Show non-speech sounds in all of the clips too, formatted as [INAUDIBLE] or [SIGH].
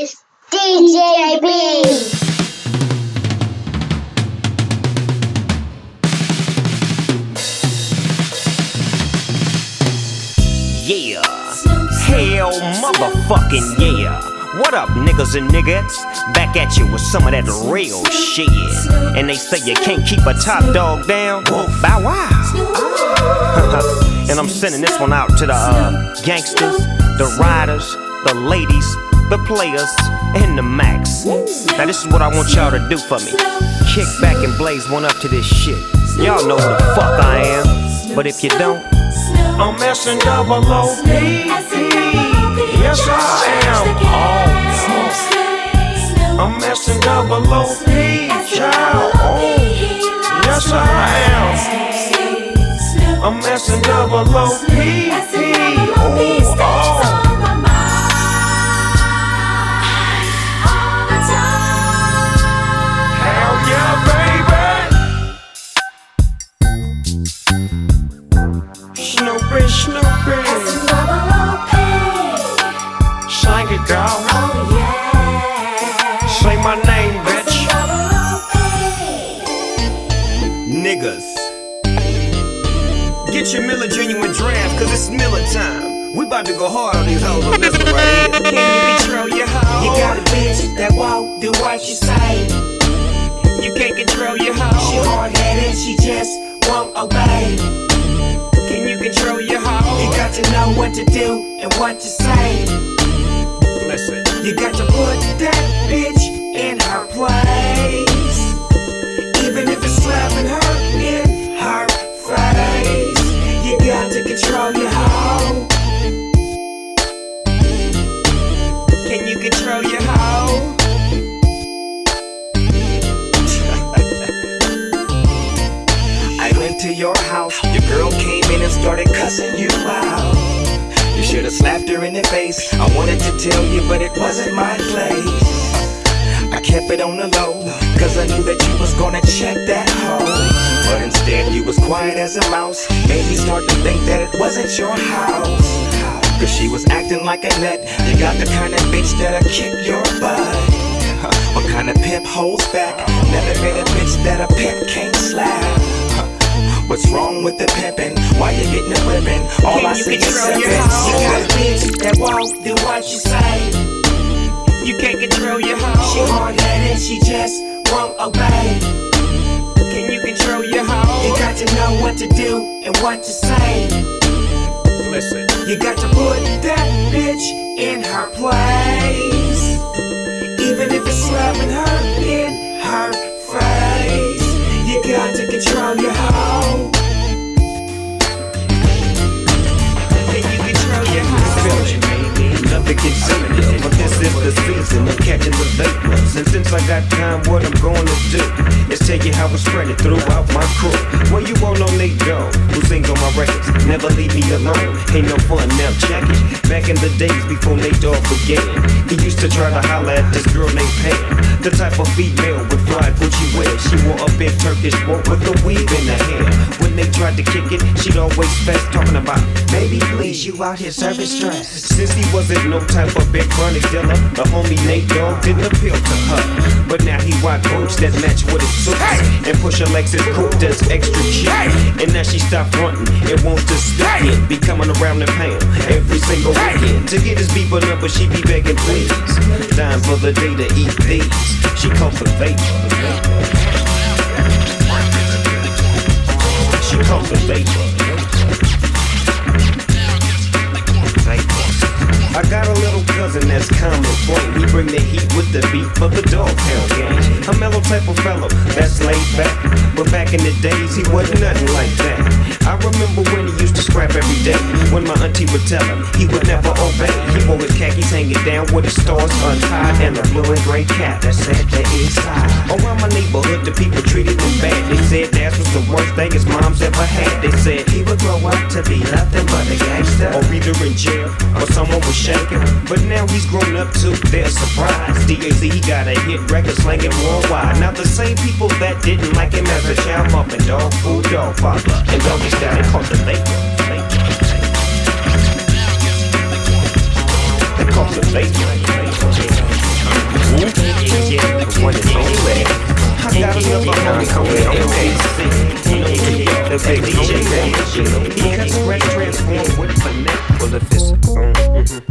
It's DJ B. Yeah. Hell motherfucking yeah. What up, niggas and niggas? Back at you with some of that real shit. And they say you can't keep a top dog down. Bow wow. [LAUGHS] and I'm sending this one out to the uh, gangsters, the riders, the ladies, the players, and the max. Now, this is what I want y'all to do for me. Kick back and blaze one up to this shit. Y'all know who the fuck I am. But if you don't, I'm messing double OP. Yes, I am. Oh, I'm messing double OP. Child. Oh, yes, I am. I'm messing double OP. Oh, oh. It's Miller time. We about to go hard on these hoes on this one right here. Can you control your hoe? You got a bitch that won't do what you say. You can't control your She hard headed, she just won't obey. Can you control your You got to know what to do and what to say. Listen. You got to put that bitch in her place. Your house, your girl came in and started cussing you out. You should have slapped her in the face. I wanted to tell you, but it wasn't my place. I kept it on the low, cause I knew that you was gonna check that hoe. But instead, you was quiet as a mouse. Made me start to think that it wasn't your house. Cause she was acting like a nut. You got the kind of bitch that'll kick your butt. What kind of pimp holds back? Never met a bitch that a pimp can't slap. What's wrong with the pimpin'? Why you getting a whippin'? All Can I you see is control your sippin'. You got a bitch that won't do what you say. You can't control your heart. She hoe. hard headed, she just won't obey. Can you control your heart? You got to know what to do and what to say. Listen. You got to put that bitch in her place. Even if it's slapping her in her got to control your hoe. Can you control your hoe? Save me, but this is the season of catching the vapors. And since I got time, what I'm gonna do is tell you how I spread it throughout my crew. Well, you all know Nate Dogg, who sings on my records. Never leave me alone, ain't no fun, now check it. Back in the days before Nate Dogg began, he used to try to holler at this girl named Pam. The type of female with fly Gucci wear. She wore a big Turkish boat with a weave in her hair. When they tried to kick it, she'd always fast talking about, baby, please, you out here serving stress. Since he wasn't no type of big chronic dealer, the homie Nate Dogg didn't appeal to her. But now he rock boots that match with his suits and push a Lexus coupe that's extra cheap. And now she stopped fronting and wants to stick it, be coming around the pound every single weekend. To get his beeper number, she be begging please. Time for the day to eat these. She cultivates. She cultivates. I got a little cousin that's flame. He bring the heat with the beat for the Dogg Pound gang. A mellow type of fellow that's laid back. But back in the days, he wasn't nothing like that. I remember when he used to scrap every day. When my auntie would tell him he would never obey. He wore his khakis hanging down with his stars untied and a blue and gray cap that said the east side. Around my neighborhood, the people treated him bad. They said that was the worst thing his mom's ever had. They said he would grow up to be nothing but a gangster. Or either in jail or someone was shaking. But now he's grown up to their surprise. DAZ, he got a hit record slanging worldwide. Now the same people that didn't like him as a child, bumping Dogg Food, dog father, and doggy necessary contemplation. Contemplation. Who can get one and only? I got a number on the way big DJ. He cut, scratch, transform with finesse. Well, if it's on,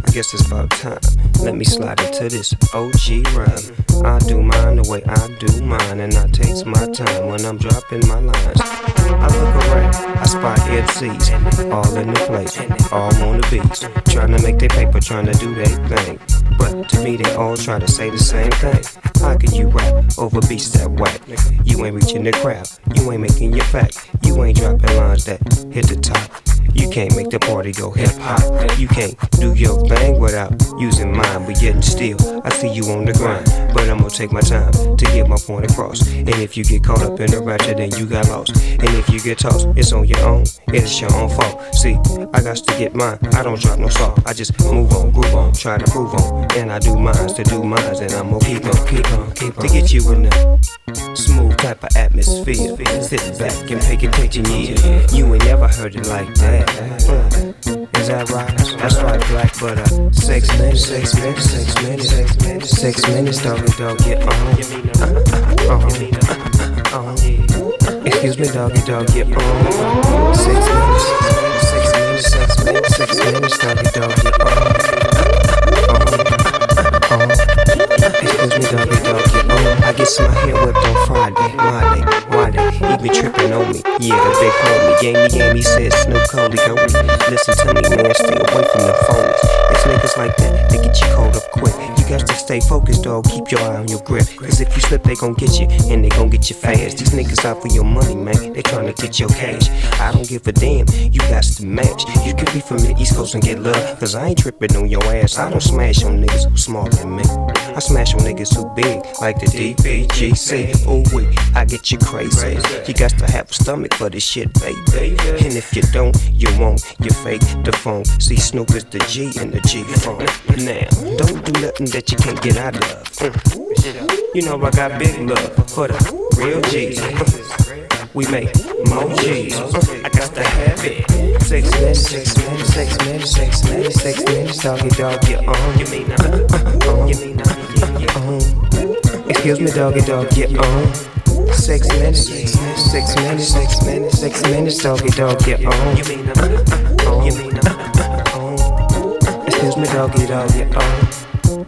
I guess it's about time. Let me slide into this OG rhyme. I do mine the way I do mine, and I takes my time when I'm dropping my lines. I look around, I spot MCs, all in the place, all on the beats, trying to make their paper, trying to do their thing. But to me, they all try to say the same thing. How can you rap over beats that whack? You ain't reaching the crowd, you ain't making your fact, you ain't dropping lines that hit the top. You can't make the party go hip hop. You can't do your thing without using mine, but yet and still, I see you on the grind. But I'm gonna take my time to get my point across. And if you get caught up in the ratchet, then you got lost. And if you get tossed, it's on your own. It's your own fault. See, I got to get mine. I don't drop no salt. I just move on, groove on, try to prove on. And I do mines to do mines, and I'm gonna keep on, keep on, keep on to get you in the smooth type of atmosphere. Sit back and pay attention, yeah. You ain't never heard it like that. Is that right? That's right, black, but uh, six minutes, six minutes, six minutes, six minutes, six minutes, doggy dog, get on. Uh, uh, uh, Excuse me, doggy dog, on. Six minutes, six minutes, six minutes, six minutes. Excuse me, doggy dog, on. I get my hair whipped on Friday, Monday, Been tripping on me. Yeah, the big homie gave me, said Snoop Cody, go Listen to me, man, stay away from the phones. It's niggas like that, they get you caught up quick. You got to stay focused, dog. Keep your eye on your grip. Cause if you slip, they gon' get you, and they gon' get you fast. These niggas out for your money, man. They tryna get your cash. I don't give a damn, you got to match. You could be from the East Coast and get love. Cause I ain't tripping on your ass. I don't smash on niggas who smaller than me. I smash on niggas who big, like the DPGC. Oh, wait, I get you crazy. You got to have a stomach for this shit, baby. And if you don't, you won't. You fake the phone. See, Snoop is the G and the G phone. Now, don't do nothing that you can't get out of. Mm. You know I got big love for the real G's. We make more G's. I got to have it. Six minutes, six minutes, six minutes, six minutes, six minutes. Doggy dog, you on. You mean uh, uh, uh. Excuse me, doggy dog, you on. Six minutes, six minutes, six minutes, six minutes, six minutes, doggy dog, get on. You mean uh, You mean uh, Excuse me, doggy dog, get on.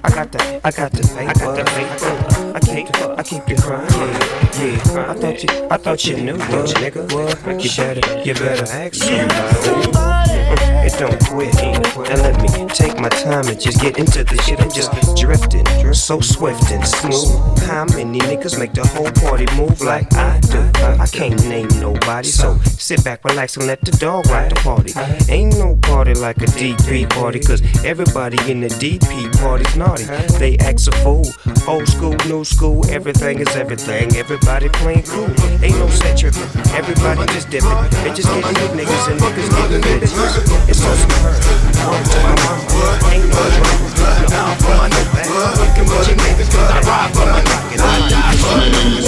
I got the, I got the fake, I got the fake. I can't, I keep you crying. Yeah, yeah. I thought you, I thought you knew, what, nigga. What? You better, you better ask somebody. It don't quit. And let me take my time and just get into the shit. I'm just drifting, so swift and smooth. How many niggas make the whole party move like I do? Uh, I can't name nobody, so sit back, relax, and let the dog ride the party. Ain't no party like a DP party, cause everybody in the DP party's naughty. They act a fool. Old school, new school, everything is everything. Everybody playing cool. Ain't no set tripping. Everybody just dipping. They just getting with niggas and niggas getting bitches. It's so superb. Word to my mama. Ain't no drama. Down for my niggas. Fucking with your niggas, cause I ride for my niggas. I die for my niggas.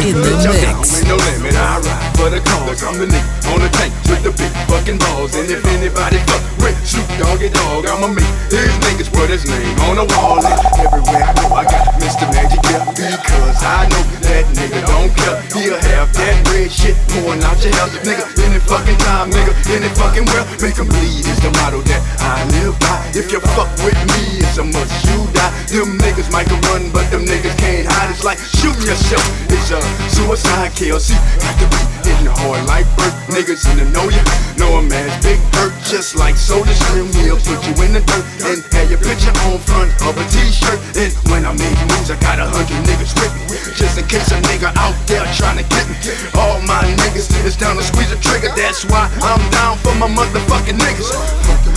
In the mix. No limit, I ride for the cause. I'm the nigga on the tank with the big fucking balls. And if anybody fuck with Snoop Doggy Dogg, I'ma make his niggas put his name on the wall. And everywhere I go, I got Mr. Magic here because I know that nigga don't care. He'll have that red shit pouring out your house, nigga. Any fucking time, nigga. Any fucking well, make 'em bleed is the motto that I live by. If you fuck with me, it's a must you die. Them niggas might can run, but them niggas can't hide. It's like shooting yourself. It's a suicide. See, got to be hitting hard like bird. Niggas in the know ya. Know a man's big hurt, just like soda stream. We'll put you in the dirt and have your picture on front of a t-shirt. And when I make moves, I got a hundred niggas with me. Just in case a nigga out there trying to get me. All my niggas is down to squeeze a trigger. That's why I'm down for my motherfucking niggas. Fuck them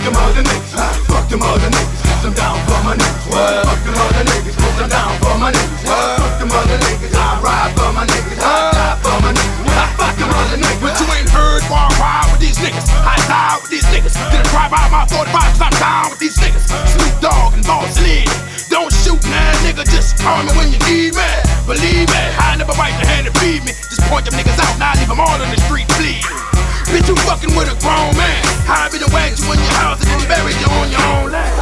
them other niggas. Fuck them for my niggas. I die down for my niggas. I fuck them other niggas. I ride for my niggas. I die for my niggas. I fuck them other niggas. But you ain't heard why I ride with these niggas. I die with these niggas. Did I drive by my 45 cause I'm down with these niggas. Snoop Dogg and Boss Lady. Don't shoot man, nigga. Just call me when you need me. Believe me, I never bite the hand and feed me. Just point them niggas out, now leave them all on the street, please. Bitch, you fucking with a grown man. I be the wagon you in your house and then bury you on your own land.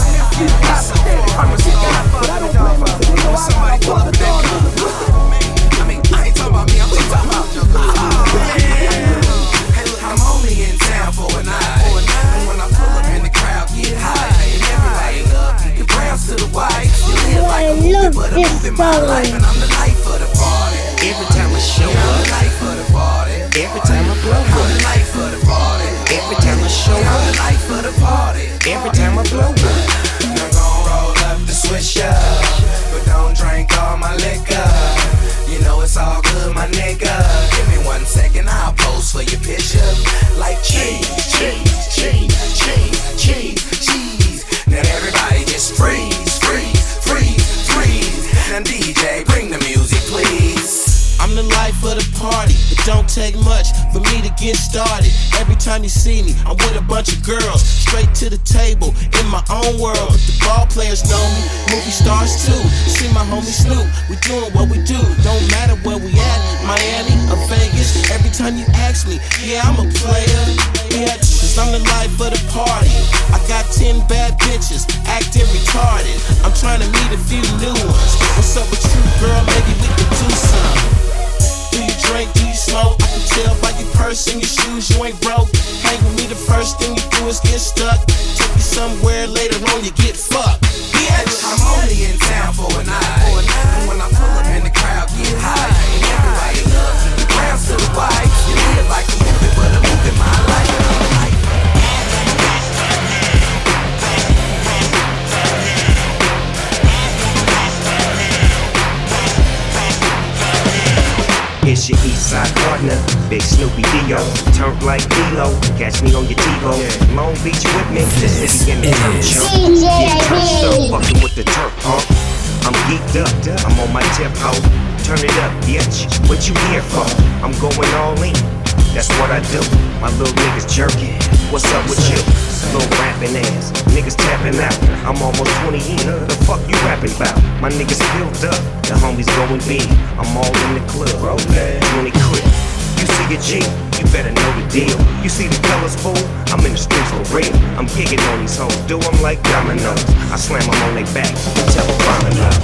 I'm I'm the life of the party. Every time I show up, I'm the life of the party. Every time I blow up, I'm the life of the party. Every time I show up, I'm the life of the party. Every time I blow up. Roll up the switch up, but don't drink all my liquor. You know it's all good, my nigga. Give me one second, I'll pose for your picture. Like change, change, change, change. Of the party. It don't take much for me to get started. Every time you see me, I'm with a bunch of girls. Straight to the table, in my own world. But the ball players know me, movie stars too. See my homie Snoop, we doing what we do. Don't matter where we at, Miami or Vegas. Every time you ask me, yeah, I'm a player. Yeah, cause I'm the life of the party. I got 10 bad bitches, acting retarded. I'm trying to meet a few new ones. What's up with you, girl? Maybe we can do something. Drink? Do you smoke? I can tell by your purse and your shoes you ain't broke. Hang with me, the first thing you do is get stuck. Take you somewhere later on, you get fucked. I'm only in town for a night. And when I pull up in the crowd, get high. And everybody loves me. The ground's to the white. You live like a movie, but a movie my life. It's your east side partner, Big Snoopy Dio. Turf like D-Lo, catch me on your TiVo. Long Beach with me, the city in the turf chunk. DJ Get turned up, B. fucking with the turf pump. I'm geeked up, I'm on my tip ho. Turn it up, bitch. What you here for? I'm going all in. That's what I do. My little niggas jerking. What's up with you? Little rapping ass. Niggas tapping out. I'm almost 20 in. The fuck you rapping about? My niggas filled up. The homies going big. I'm all in the club. 20 crib. You see a G, you better know the deal. You see the colors, fool? I'm in the streets for real. I'm gigging on these hoes, do them like dominoes. I slam them on their back, tell them vomit up.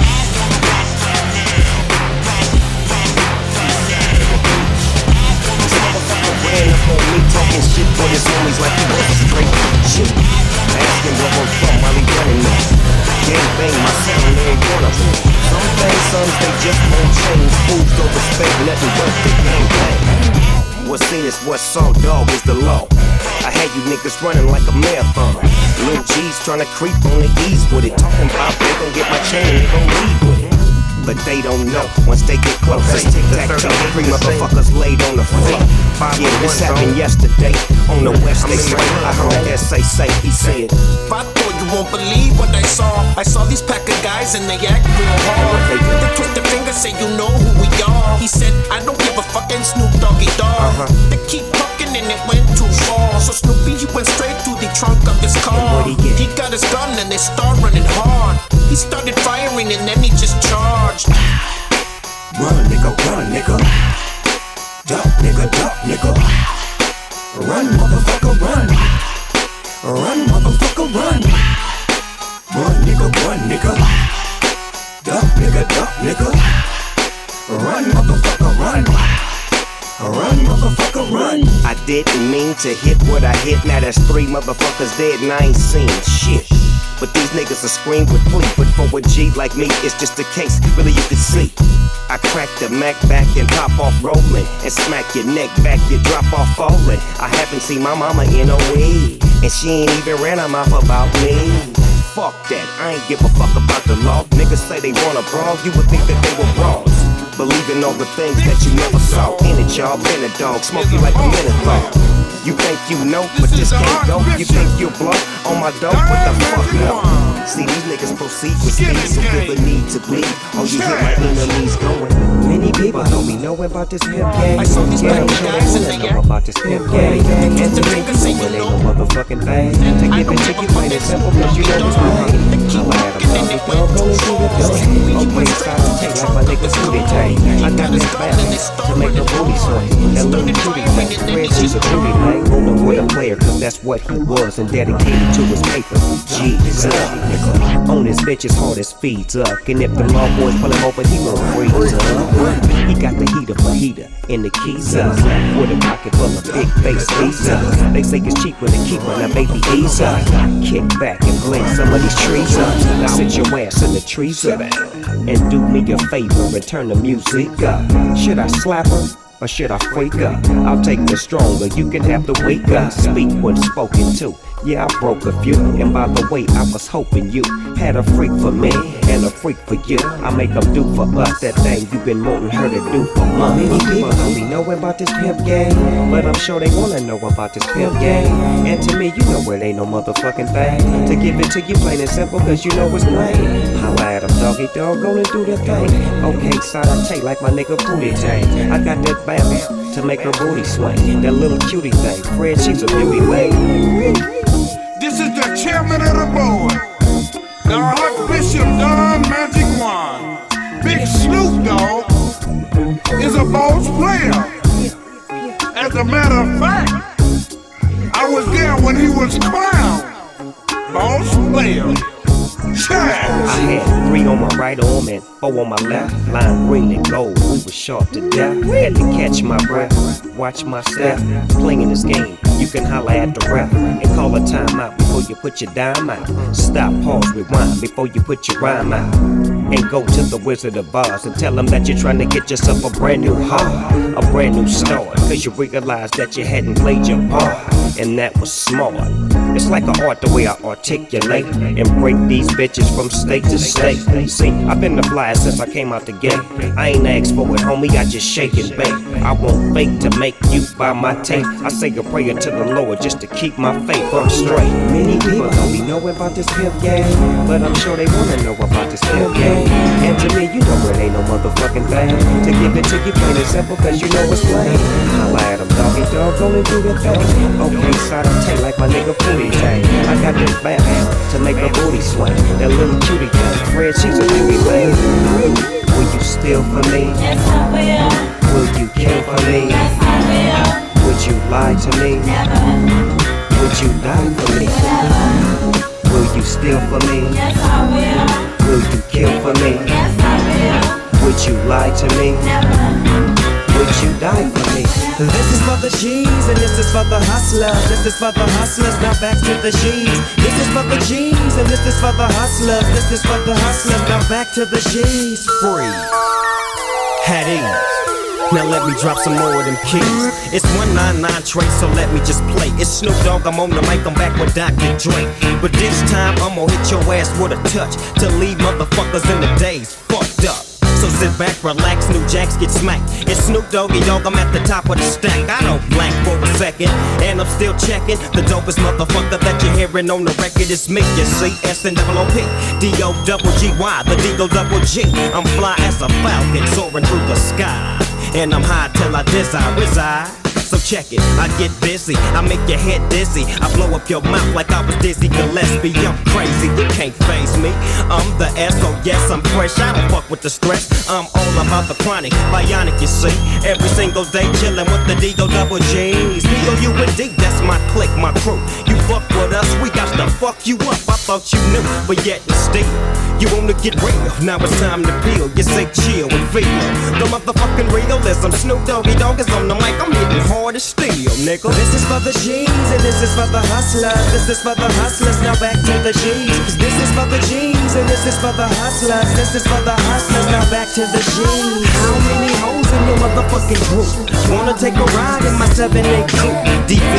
This motherfucker ran up on me talking shit for his homies like he was straight shit. Ask him where I'm from while he running up. Gang bang, my sound ain't gonna Some things, sons, they just won't change. Fools don't respect nothing but the gang bang. What's seen is what's saw, dog is the law. I had you niggas running like a marathon. Lil G's trying to creep on the ease with it. Talking about they gon' get my chain, they gon' leave. But they don't know once they get close. It's tic tac toe. Three motherfuckers laid on the floor. Yeah, this happened yesterday on the west. They say I heard that say say. He said, I thought you won't believe what I saw. I saw these pack of guys and they act real hard. They twist their fingers, say you know who we are. He said, I don't give a fucking Snoop Doggy Dogg. Uh-huh. They keep talking and it went too far. So Snoopy, he went straight to the trunk of his car. what'd he get? He got his gun and they start running hard. He started firing and then he just charged. Run, nigga, run, nigga. Duck, nigga, duck, nigga. Run, motherfucker, run. Run, motherfucker, run. Run, nigga, run, nigga. Duck, nigga, duck, nigga. Run, motherfucker, run. Run, motherfucker, run. I didn't mean to hit what I hit. Now that's three motherfuckers dead and I ain't seen shit. But these niggas are scream with glee. But for a G like me, it's just a case. Really, you can see. I crack the Mac back and pop off rolling. And smack your neck back, you drop off falling. I haven't seen my mama in a week. And she ain't even ran her mouth about me. Fuck that, I ain't give a fuck about the law. Niggas say they wanna brawl, you would think that they were brawls. All the things that you never saw. In it, y'all, been a dog, smoke you like a menthol. You think you know, but this can't go. You think you'll blow on my dope? What the fuck, no? See, these niggas proceed with speed, so feel the need to bleed. Oh, you hear my enemies going. Many people don't be knowing about this pimp game. I saw these yeah, black I'm sure guys they and they know about this pimp game. And to make you when ain't no motherfucking thing. To give it to you plain and simple, cause you know it's mine. Dog, go and see the dough. Okay, side to take like my nigga Sooty Tang. I got this balance to make the booty swing. That little cutie thing, red she's a booty thing. Rolling with a player, cause that's what he was and dedicated to his paper. G's up, nigga. On his bitches, hard as feeds up. And if the law boys pull him over, he won't freeze up. He got the heater for heater and the keys up. With a pocket full of big face pizza. They say it's cheap when they keep on now baby ease up. Kick back and blend some of these trees up. Now sit your ass in the trees up. And do me a favor and turn the music up. Should I slap her? or should I freak up? I'll take the stronger, you can have the weaker. Speak when spoken to. Yeah, I broke a few. And by the way, I was hoping you had a freak for me and a freak for you. I make them do for us that thing you've been wanting her to do for months. Many people only know about this pimp game, but I'm sure they wanna know about this pimp game. And to me, you know it ain't no motherfucking thing to give it to you plain and simple, cause you know it's plain. Holla at 'em, doggy dog, gonna do the thing. Okay, side I take like my nigga Booty Tang. I got that bounce to make her booty swing. That little cutie thing, Fred, she's a beauty, man. This is the chairman of the board, the Archbishop Don Magic Juan. Big Snoop Dogg is a boss player. As a matter of fact, I was there when he was crowned boss player. I had three on my right arm and four on my left. Line green and gold, we was sharp to death. Had to catch my breath, watch my step. Playing this game, you can holler at the ref and call a timeout before you put your dime out. Stop, pause, rewind before you put your rhyme out. And go to the Wizard of Oz and tell him that you're trying to get yourself a brand new heart, a brand new start. Cause you realized that you hadn't played your part, and that was smart. It's like an art the way I articulate and break these bitches from state to state. See, I've been the fly since I came out the gate. I ain't asked for it, homie, I just shake and bake. I won't fake to make you buy my tape. I say a prayer to the Lord just to keep my faith up straight. Many people only know about this pimp game, but I'm sure they wanna know about this pimp game. And to me, you know it ain't no motherfucking thing to give it to you plain and simple, cause you know it's plain. Holla at 'em, doggy dog, gonna do the thing. Okay, side I take like my nigga Booty Tang. I got this bounce to make her booty swing. That little cutie thing, Fred, she's a beauty thing. Will you steal for me? Yes, I will. Will you kill for me? Yes, I will. Would you lie to me? Never, Would you die for me? Never. Will you steal for me? yes, I will. Will you kill for me? Yes, I will. Would you lie to me? Never, Would you die for me? This is for the G's and this is for the hustlers. This is for the hustlers, now back to the G's. This is for the G's and this is for the hustlers. This is for the hustlers, now back to the G's. Free. Had. Now let me drop some more of them keys. It's 199 trace, so let me just play. It's Snoop Dogg, I'm on the mic, I'm back with Dr. Dre. But this time I'm gonna hit your ass with a touch to leave motherfuckers in the days fucked up. So sit back, relax, new jacks get smacked. It's Snoop Doggy Dogg, I'm at the top of the stack. I don't blank for a second, and I'm still checking. The dopest motherfucker that you're hearing on the record is me. You see, S and double O P, D O double G Y, the D O double G. I'm fly as a falcon soaring through the sky, and I'm high till I desire reside. So check it, I get busy, I make your head dizzy. I blow up your mouth like I was Dizzy Gillespie. I'm crazy, you can't face me. I'm the S, oh yes, I'm fresh. I don't fuck with the stress. I'm all about the chronic, bionic, you see. Every single day chillin' with the D-O double G's. D-O-U-N-D, that's my clique, my crew. You fuck with us, we got to fuck you up. I thought you knew, but yet and still. You wanna get real, now it's time to peel. You say chill and feel. The motherfucking realism, Snoop Doggy Dogg is on the mic, I'm hitting hard as steel, nigga. This is for the G's and this is for the hustlers. This is for the hustlers, now back to the G's. This is for the G's and this is for the hustlers. This is for the hustlers, now back to the G's. How many hoes in your motherfucking group? Wanna take a ride in my 7-8 coupe? DV,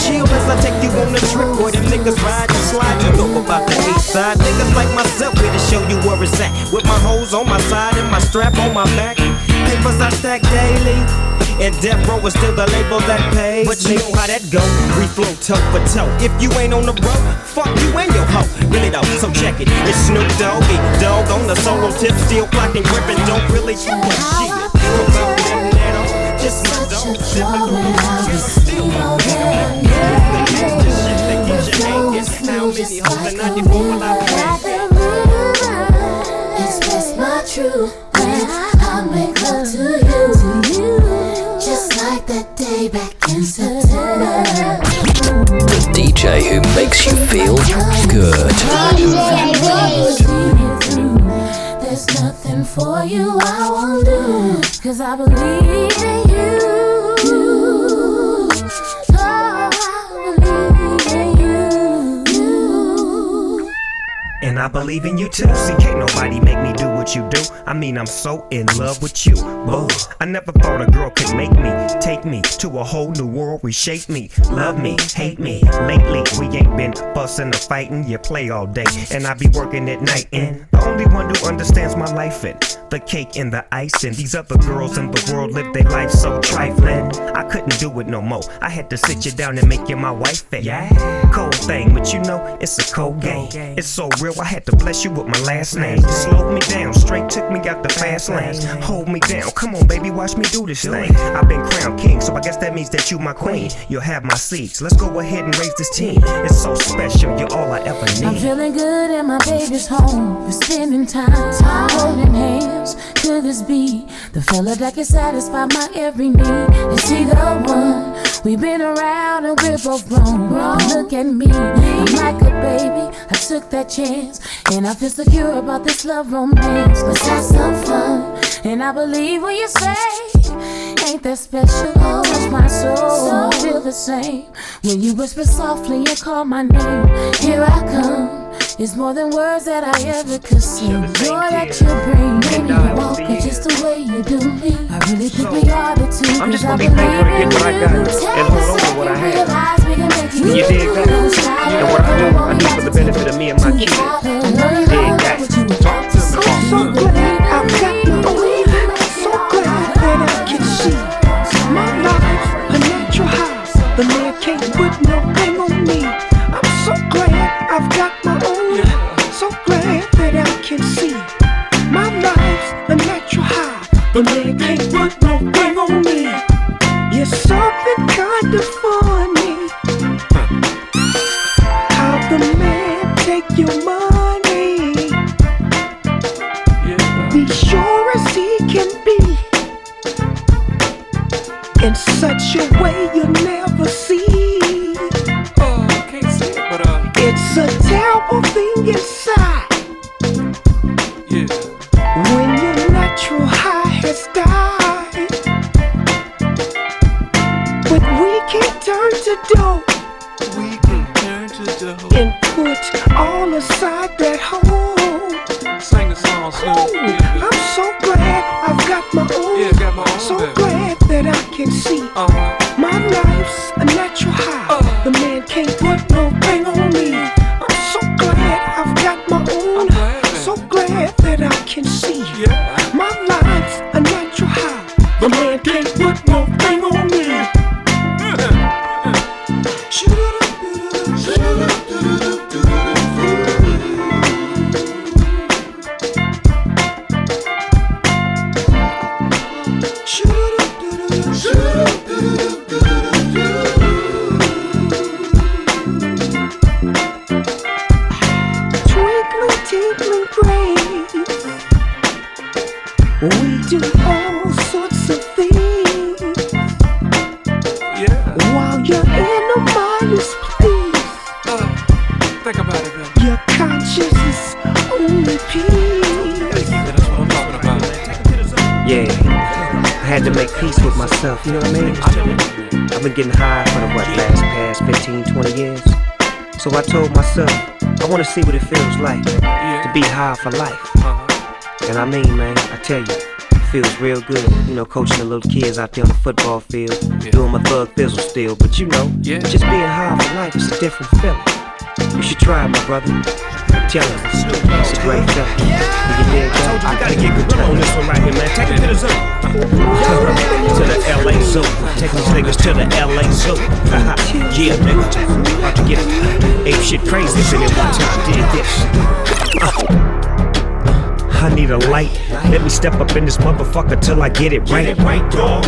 chill as I take you on a trip where them niggas ride and slide. You know about the east side. Niggas like myself here to show you where it's at. With my hoes on my side and my strap on my back. Papers I stack daily. And Death Row is still the label that pays. But you know how that go. We flow toe for toe. If you ain't on the road, fuck you and your hoe. Really though, so check it. It's Snoop Doggy, dog on the solo tip, still clocking, gripping, don't really give a shit. About them that on, just my dog, sipping through still the gangsta shit that get you hanging. How many hoes in 94 will I be hanging? Express my I make love to you. Just like that day back in September. The DJ who makes you feel good. There's nothing for you I won't do. Cause I believe in you. And I believe in you too. See, can't nobody make me do what you do. I mean, I'm so in love with you. Boo. I never thought a girl could make me, take me to a whole new world, reshape me, love me, hate me. Lately, we ain't been fussing or fighting. You play all day, and I be working at night. And the only one who understands my life and the cake and the ice. And these other girls in the world live their life so trifling. I couldn't do it no more. I had to sit you down and make you my wife. And yeah, cold thing, but you know it's a cold game. It's so real, I had to bless you with my last name. Slowed me down, straight took me out the fast lanes. Hold me down, come on, baby, watch me do this thing. I've been crowned king, so I guess that means that you my queen. You'll have my seats. Let's go ahead and raise this team. It's so special, you're all I ever need. I'm feeling good and my baby's home. We're spending time, holding hands. Could this be the fella that can satisfy my every need? Is he the one? We've been around and we're both grown. Look at me, I'm like a baby. I took that chance and I feel secure about this love romance. Let's have some fun, and I believe what you say. Ain't that special? Oh, Touch my soul. I feel the same when you whisper softly and call my name. Here I come. It's more than words that I ever could say. Joy that you bring, maybe you walk just the way you do me. I really think we are the two. I'm just gonna be thankful to get what I got you. and hold on to what I have. realize we can make it. You dig that? And what I do, do for the benefit of me and my kids. So I told myself, I wanna see what it feels like to be high for life. Uh-huh. And I mean, man, I tell you, it feels real good. You know, coaching the little kids out there on the football field, Yeah. doing my thug fizzle still. But you know, Yeah. just being high for life is a different feeling. You should try it, my brother. I'm telling you, it's a great feeling. You dig that? I gotta get good on this one right here, man. Take it to the zoo. to the LA Zoo. Take these niggas to the LA Zoo. [LAUGHS] yeah, nigga. About to get ape shit crazy if it one time did this. Uh, I need a light. Let me step up in this motherfucker till I get it right. right, dog.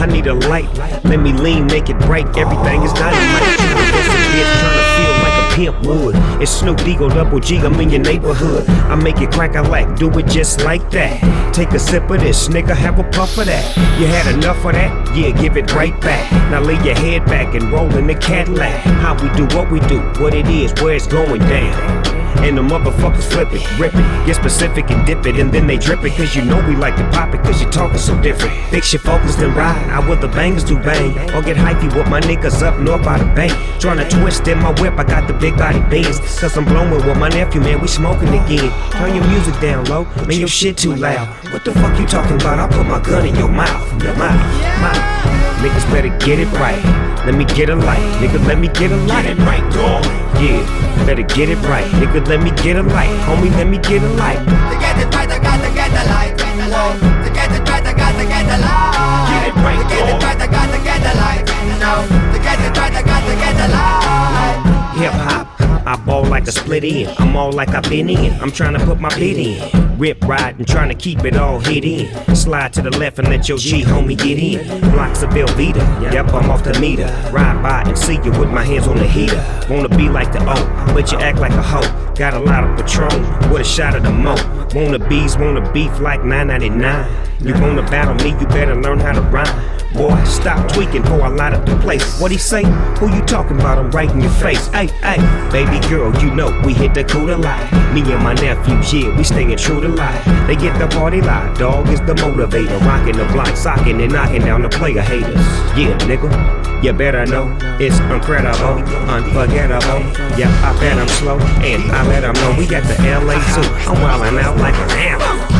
I need a light. Let me lean, make it break. Everything is dynamite. Trying to feel pimp would. It's Snoop Eagle Double G. I'm in your neighborhood. I make it crack a like, do it just like that. Take a sip of this, nigga. Have a puff of that. You had enough of that? Yeah, give it right back. Now lay your head back and roll in the Cadillac. How we do what we do, what it is, where it's going down. And the motherfuckers flip it, rip it, get specific and dip it, and then they drip it. Cause you know we like to pop it, cause you talking so different. Fix your focus, then ride. I will the bangers do bang. Or get hypey with my niggas up north by the bay. Tryna twist in my whip, I got the big body beans. Cause I'm blowing with my nephew, man, we smoking again. Turn your music down low, man, your shit too loud. What the fuck you talking about? I'll put my gun in your mouth, your mouth, mouth. Niggas better get it right. Let me get a light, nigga. Let me get a light. Get it right, dog. Yeah, better get it right, nigga. Let me get a light, homie. Let me get a light. To get it right, I got to get the light. To get it right, I got to get the light. Get it right, To get it right, I got to get the light. No. To get it right, I got to get the light. Hip hop. I ball like a split in. I'm all like I've been in. I'm trying to put my bid in. Rip ride and trying to keep it all hit in. Slide to the left and let your G homie get in. Blocks of Velveeta. Yep, I'm off the meter. Ride by and see you with my hands on the heater. Wanna be like the O, but you act like a hoe. Got a lot of Patron with a shot of the mo. Wanna bees, wanna beef like 999. You wanna battle me, you better learn how to rhyme. Boy, stop tweaking before I light up the place. What he say? Who you talking about? I'm right in your face. Hey, hey, baby girl, you know we hit the coup to lie. Me and my nephews, yeah, we staying true to life. They get the party live. Dog is the motivator, rocking the block, socking and knocking down the player haters. Yeah, nigga, you better know it's incredible, unforgettable. Yeah, I bet I'm slow and I let 'em know we got the LA zoo. I'm wildin' out like an animal.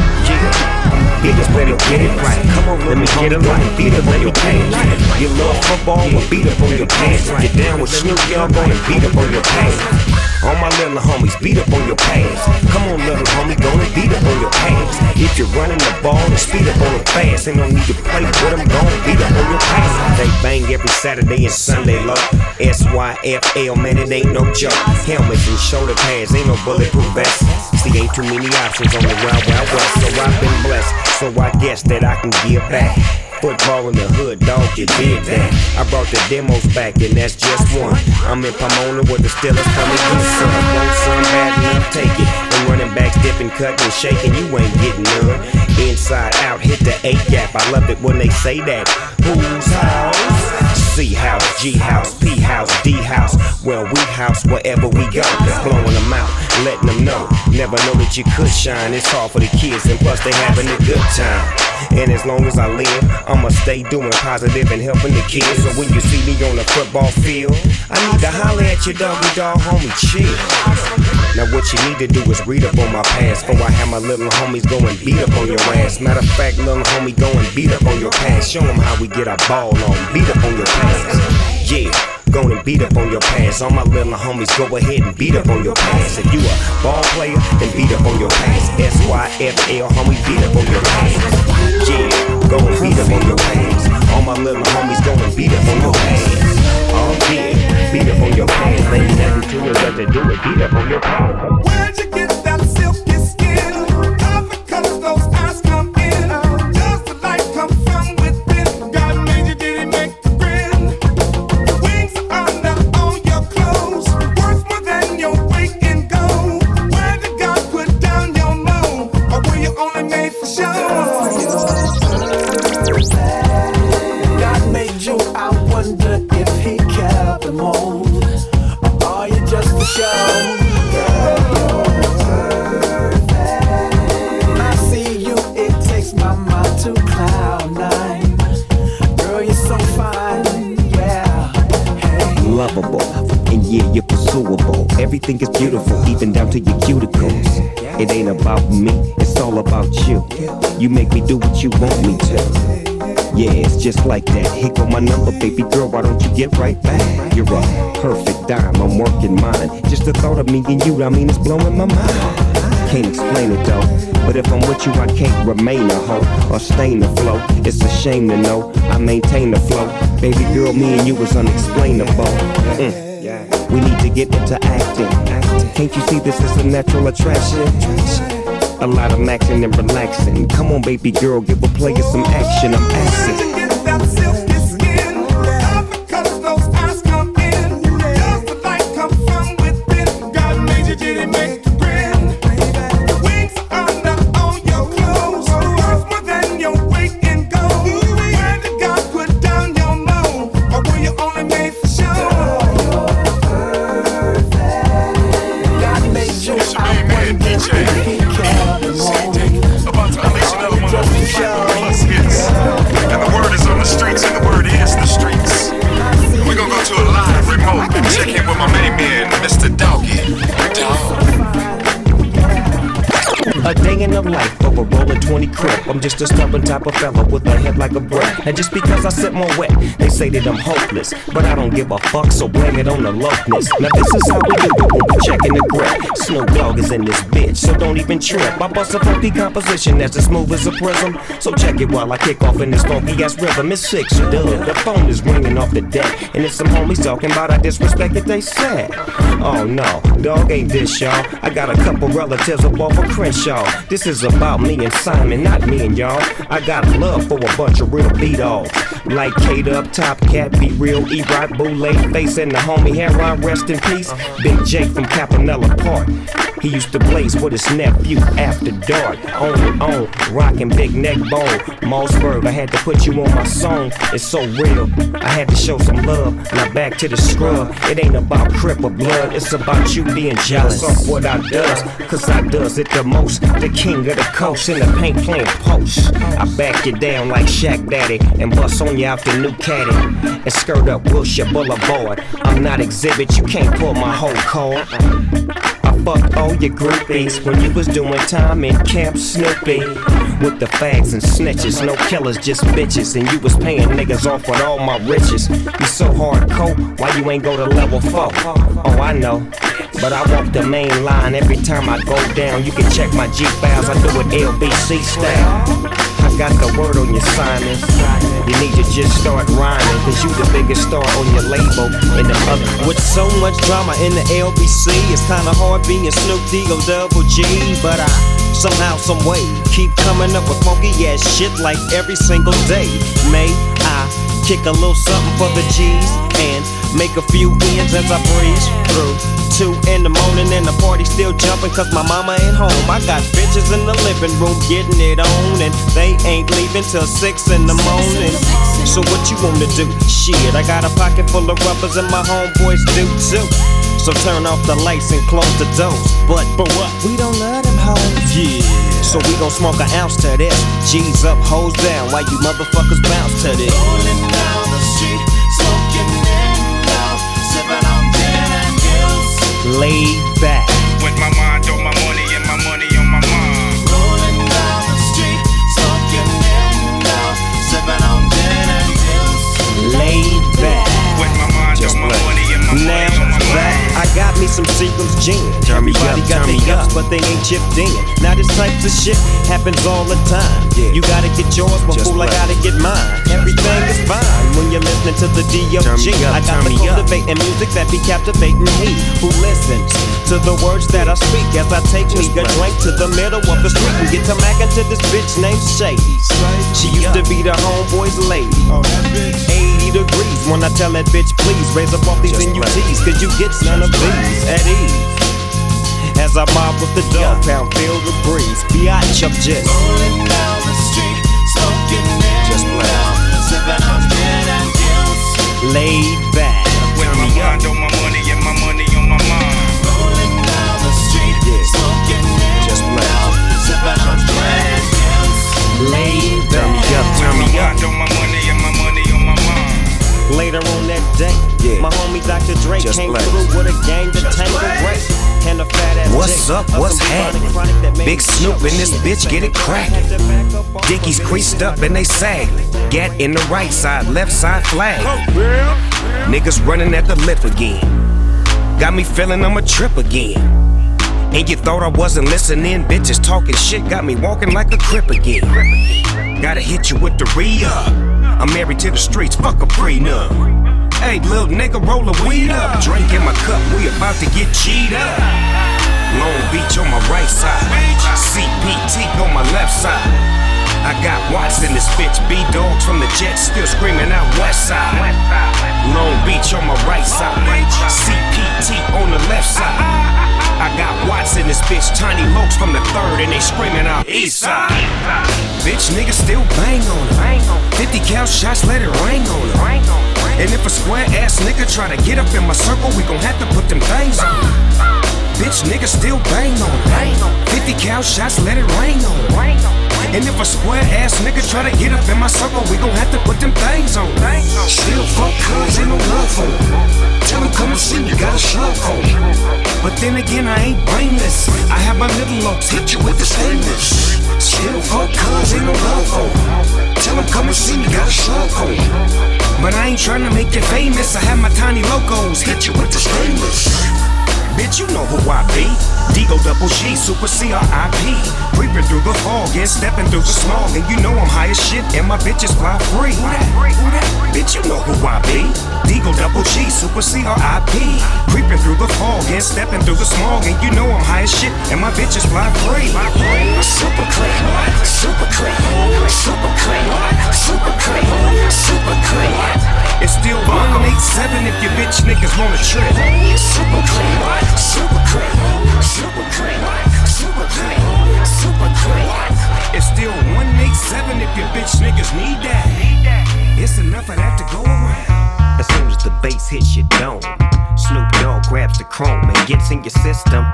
Niggas better get it right. Come on, let me get it right. Beat up on your pants. You love football, well, beat up on your pants. Get down with Snoop, y'all gonna beat up on your pants. All my little homies, beat up on your pants. Come on, little homie, gonna beat up on your pants. If you're running the ball, then speed up on them fast. Ain't no need to play with them, gonna beat up on your pants. They bang every Saturday and Sunday low. SYFL, man, it ain't no joke. Helmets and shoulder pads, ain't no bulletproof vests. See, ain't too many options on the Wild Wild West, so I've been blessed. So I guess that I can give back. Football in the hood, dog, you did that. I brought the demos back, and that's just one. I'm in Pomona where the Steelers come and get some. Want some bad enough, take it. And running backs dipping, cutting, shaking, you ain't getting none. Inside out, hit the eight gap. I love it when they say that. Who's house? C house, G house, P house, D house. Well, we house wherever we go. Blowing them out, letting them know. Never know that you could shine. It's hard for the kids, and plus they having a good time. And as long as I live, I'ma stay doing positive and helping the kids. So when you see me on the football field, I need to holler at your doggy dog homie, chill. Now what you need to do is read up on my past. Before I have my little homies go and beat up on your ass. Matter of fact, little homie go and beat up on your past. Show them how we get our ball on, beat up on your past. Yeah Go and beat up on your past. All my little homies, go ahead and beat up on your past. If you a ball player, then beat up on your past. S Y F L, homie, beat up on your past. Yeah, go and beat up on your past. All my little homies, go and beat up on your past. Oh yeah, beat up on your past. Ain't nothing to it but to do it. Beat up on your past. Where'd you get that kept. Or are you just for show? I see you, it takes my mind to cloud nine. Girl, you're so fine, lovable. And yeah, you're pursuable. Everything is beautiful, even down to your cuticles. It ain't about me, it's all about you. You make me do what you want me to. Yeah, it's just like that. Here go my number, baby girl. Why don't you get right back? You're a perfect dime, I'm working mine. Just the thought of me and you, I mean, it's blowing my mind. Can't explain it though. But if I'm with you, I can't remain a hoe or stain the flow. It's a shame to know I maintain the flow. Baby girl, me and you is unexplainable. Mm. We need to get into acting. Can't you see this is a natural attraction? A lot of maxing and relaxing. Come on, baby girl, give a player some action. I'm asking. I'm just a stubborn type of fella with a head like a brick. And just because I sit more wet, they say that I'm hopeless. But I don't give a fuck, so blame it on the lowness. Now this is how we do it when we checking the grip. Snoop Dogg is in this bitch, so don't even trip. I bust a funky composition that's as smooth as a prism. So check it while I kick off in this funky ass rhythm. It's six, dub. The phone is ringing off the deck, and it's some homies talking about I disrespect that they said. Oh no, dog ain't this y'all. I got a couple relatives up off of Crenshaw. This is about me and Simon, not me and y'all. I got love for a bunch of real beat offs. Like Kate up, Top Cat, Be Real, E Rock, Boule, Face, and the homie Heron, rest in peace. Big J from Campanella Park. He used to blaze with his nephew after dark. On and on, rocking big neck bone. Mossberg, I had to put you on my song. It's so real. I had to show some love. Now back to the scrub. It ain't about crip or blood. It's about you being jealous of what I does. Cause I does it the most. The king of the coast in the paint playing post. I back you down like Shaq Daddy and bust on you out the new caddy. And skirt up Wilshire Boulevard. I'm not exhibit, you can't pull my whole card. I fucked all your groupies when you was doing time in Camp Snoopy. With the fags and snitches, no killers, just bitches. And you was paying niggas off with all my riches. You so hardcore, why you ain't go to level 4? Oh, I know. But I walk the main line every time I go down. You can check my G files, I do it LBC style. I got the word on you, Simon. You need to just start rhyming, cause you the biggest star on your label and the other. With so much drama in the LBC, it's kinda hard being Snoop D-O double G, but I somehow, some way keep coming up with funky ass shit like every single day. May I kick a little something for the G's and make a few ends as I breeze through. Two in the morning and the party still jumping cause my mama ain't home. I got bitches in the living room getting it on and they ain't leaving till six in the morning. So what you wanna do? Shit, I got a pocket full of rubbers and my homeboys do too. So turn off the lights and close the doors. But but what? We don't love them hoes. Yeah. So we gon' smoke an ounce to this. G's up, hoes down, while you motherfuckers bounce to this. Rolling down the street, smoking in love, sipping on gin and gills. Laid back. With my mind on my money got me some Seagram's gin. Me Everybody up, got their me ups, up. but they ain't chipped in. Now this type of shit happens all the time. Yeah. You gotta get yours, but Just fool, I gotta get mine. Everything is fine when you're listening to the Turn D.O.G. me up, I got the me cultivating music that be captivating he who listens to the words that I speak as I take me a drink to the middle of the street and get to mackin' to this bitch named Shady. She used to be the homeboy's lady. 80 degrees when I tell that bitch, please raise up off these NUTs, cause you get none of these at ease. As I mob with the Dogg Pound, feel the breeze. Biatch up just. Rolling down the street, smoking in Just love, sipping on gin and gills. laid mind on my money and my money on my mind. Later on that day, Yeah. my homie Dr. Dre Just came black. through with a gang to Tanqueray. And a fat ass What's J up? What's happening? chronic that made Big Snoop choke in this bitch, get it crackin'. Dickies creased up and they sag. Get in the right side, left side flag. Niggas running at the lip again. Got me feeling I'm a trip again. And you thought I wasn't listening? Bitches talking shit got me walking like a crip again. Gotta hit you with the re up. I'm married to the streets, fuck a prenup. Hey, little nigga, roll a weed up. Drink in my cup, we about to get cheated up. Long Beach on my right side, CPT on my left side. I got Watts in this bitch, B dogs from the Jets still screaming out West Side. Long Beach on my right side, CPT on the left side. I got Watts in this bitch, Tiny Lokes from the third, and they screaming out East Side. Bitch, niggas still bang on it. 50 cal shots, let it rain on it. And if a square ass nigga try to get up in my circle, we gon' have to put them things on. Bitch, niggas still bang on it. 50 cal shots, let it rain on it. And if a square ass nigga try to get up in my circle, we gon' have to put them things on. Still fuck cuz, ain't no love for 'em. Tell him come and see me, got a slug on. But then again, I ain't brainless. I have my little oaks hit you with the stainless. Still fuck cuz ain't no love for 'em. Tell him come and see me, got a slug on. But I ain't tryna make you famous. I have my tiny locos hit you with the stainless. Bitch, you know who I be. Digo double G, super C-R-I-P. Creeping through the fog and stepping through the smog. And you know I'm high as shit and my bitches fly free. Bitch, you know who I be. Digo double G, super C-R-I-P. Creeping through the fog and stepping through the smog. And you know I'm high as shit and my bitches fly free. Super clean, super clean, super clean, super clean, super clean. It's still 187 if your bitch niggas wanna trip. Super clean, super clean, super clean, super clean, super clean. It's still 187 if your bitch niggas need that. It's enough of that to go around. As soon as the bass hits your dome, Snoop Dogg grabs the chrome and gets in your system.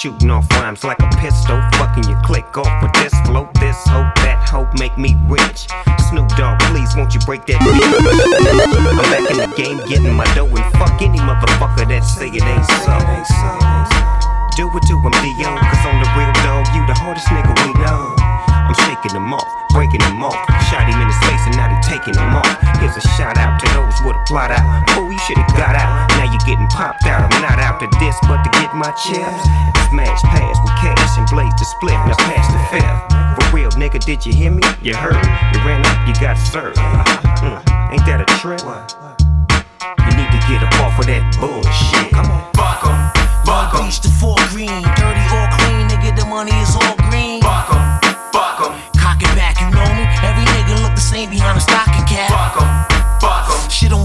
Shooting off rhymes like a pistol, fucking your click off with this flow, this hope, that hope make me rich. Snoop Dogg, please won't you break that beat? I'm back in the game, getting my dough and fuck any motherfucker that say it ain't so. Do it to him, Dio, cause I'm the real dog, you the hardest nigga we. I'm shaking them off, breaking them off. Shot him in his face and now they taking him off. Here's a shout out to those with a plot out. Fool, you should've got out. Now you're getting popped out. I'm not out to this, but to get my chips. Smash pass with cash and blaze the split. Now pass the fifth. For real, nigga, did you hear me? You heard. You ran up, you got served. Mm, ain't that a trip? You need to get up off of that bullshit. Come on, fuck 'em, fuck 'em. Beach to four green, dirty or clean, nigga, the money is all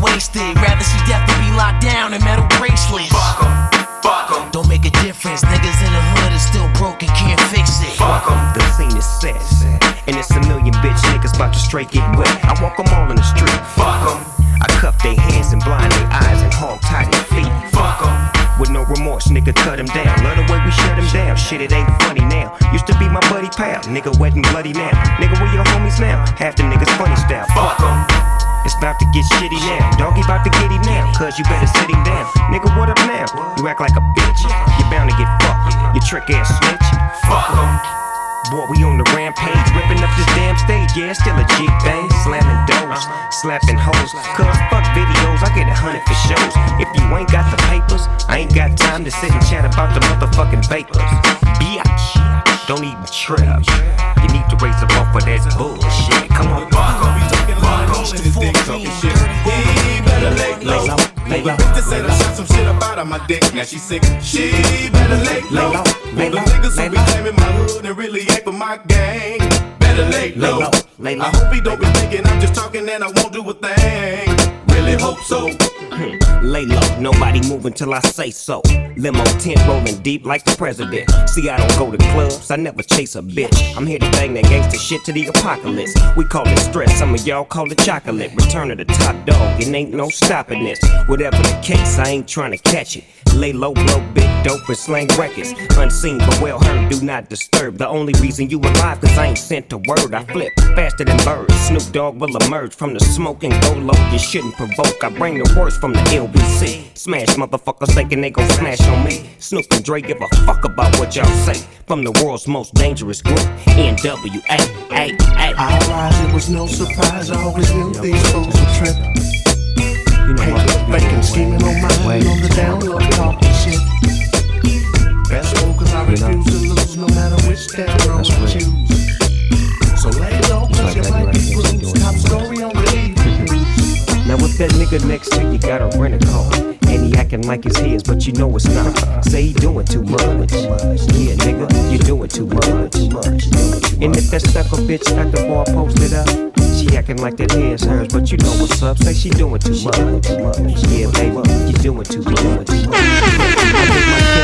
wasted. Rather see death than be locked down in metal bracelets. Fuck 'em, fuck 'em. Don't make a difference. Niggas in the hood is still broken, can't fix it. Fuck Fuck 'em. The scene is set. And it's a million bitch niggas about to straight get wet. I walk 'em all in the street. Fuck Fuck 'em. I cuff their hands and blind their eyes and hog tie their feet. Fuck Fuck 'em. With no remorse, nigga, cut him down. Love the way we shut him down. Shit, it ain't funny now. Used to be my buddy pal. Nigga, wet and bloody now. Nigga, where your homies now? Half the niggas funny style. Fuck 'em. It's about to get shitty now. Doggy about to get him now. Cause you better sit him down. Nigga, what up now? You act like a bitch. You're bound to get fucked. You trick ass snitch. Fuck 'em. Boy, we on the rampage, ripping up this damn stage. Yeah, still a G thing. Slamming doors, slapping hoes. Cause fuck videos, I get a hundred for shows. If you ain't got the papers, I ain't got time to sit and chat about the motherfucking vapors. Biatch, don't even trip. You need to raise up off of that bullshit. Come on, fuck 'em. better lay low. Lay low. Bitch said I some shit up out of my dick. Now she sick. She better lay low. Lay low. niggas who be claiming my hood and really ain't for my gang. Better. Lay low. I hope he don't be thinking I'm just talking and I won't do a thing. Really hope so. Hmm. Lay low, nobody moving till I say so. Limo tent rolling deep like the president. See, I don't go to clubs, I never chase a bitch. I'm here to bang that gangster shit to the apocalypse. We call it stress, some of y'all call it chocolate. Return of the top dog, it ain't no stopping this. Whatever the case, I ain't trying to catch it. Lay low, blow big dope and slang records. Unseen but well heard, do not disturb. The only reason you alive, cause I ain't sent a word. I flip faster than birds. Snoop Dogg will emerge from the smoke and go low. You shouldn't provoke. I bring the worst from the LBC. Smash motherfuckers thinking they gon' smash on me. Snoop and Dre give a fuck about what y'all say. From the world's most dangerous group, NWA. I rise, it was no surprise. I always knew these fools would trip. Hating, faking, scheming on mine, on the down low, talking shit. Best move, cause I refuse to lose no matter which damn road I choose. So lay low, cause you might be bruised. Top story on. Now if that nigga next to you got a rent a car he acting like it's his, but you know it's not. Say he doing too much. Yeah, nigga, you doing too much. And if that stuck up bitch at the bar posted up, she acting like that hers, but you know what's up. Say she doing too much. Yeah, baby, you doing too much. I my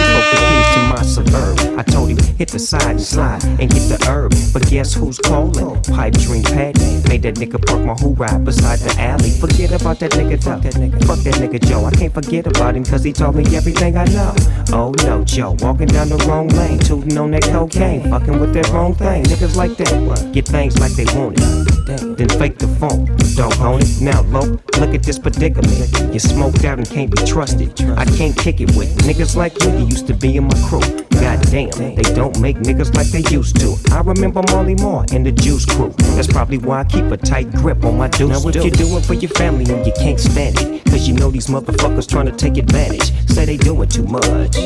to my suburb. I told him hit the side and slide and get the herb. But guess who's calling? Pipe dream Pat made that nigga park my who ride beside the alley. Forget about that nigga, nigga, fuck that nigga Joe. I can't forget about him cause he told me everything I know. Oh no, Joe, walking down the wrong lane, tooting on that cocaine, fucking with that wrong thing. Niggas like that get things like they want it, then fake the phone. Don't own it. Now, low, look at this predicament. You smoked out and can't be trusted. I can't kick it with niggas like you. You used to be in my crew. God damn, they don't make niggas like they used to. I remember Marley Marl and the Juice Crew. That's probably why I keep a tight grip on my dudes. Now, what you doing for your family and you can't stand it? Cause you know these motherfuckers trying to take advantage. Say they doing too much.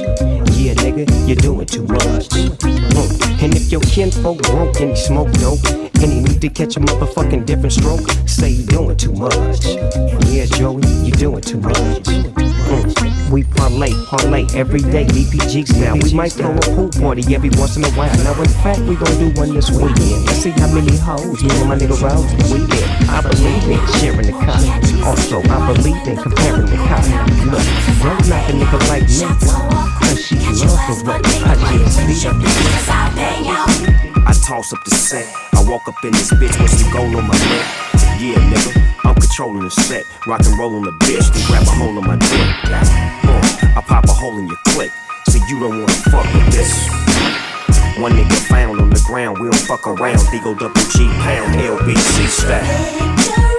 Yeah, nigga, you're doing too much. Mm. And if your kinfolk broke and he smoke dope, and he need to catch a motherfucking different stroke, say you doing too much. Yeah, Joey, you're doing too much. Mm. We parlay, parlay every day, DPG now. We might throw a pool party every once in a while. Now, in fact, we gon' do one this weekend. Let's see how many hoes me and my nigga Rose we in. I believe in sharing the car. Also, I believe in comparing the car. Look, don't knock a nigga like me. Cause she loves the way I just be. I toss up the set. I walk up in this bitch with some gold on my neck. Yeah, nigga, I'm controlling the set. Rock and roll on the bitch, then grab a hold on my dick. Uh, I pop a hole in your click, so you don't wanna fuck with this. One nigga found on the ground, we don't fuck around. Deagle double G pound, LBC style.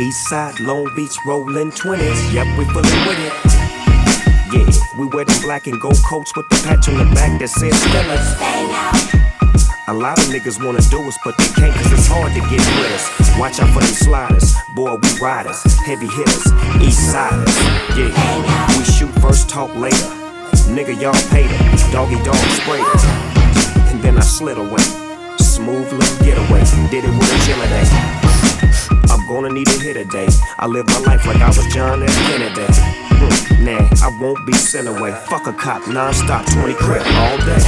East side, Long Beach, rolling 20s. Yep, we fullin' with it. Yeah, we wear the black and gold coats with the patch on the back that says Stellas. A lot of niggas wanna do us, but they can't cause it's hard to get with us. Watch out for them sliders. Boy, we riders, heavy hitters, east siders. Yeah, we shoot first, talk later. Nigga, y'all paid it. Doggy Dogg sprayed it. And then I slid away. Smooth little getaway. Did it with agility. Gonna need a hit a day. I live my life like I was John F. Kennedy. Hmm, Nah, I won't be sent away. Fuck a cop, non-stop, 20 crib all day.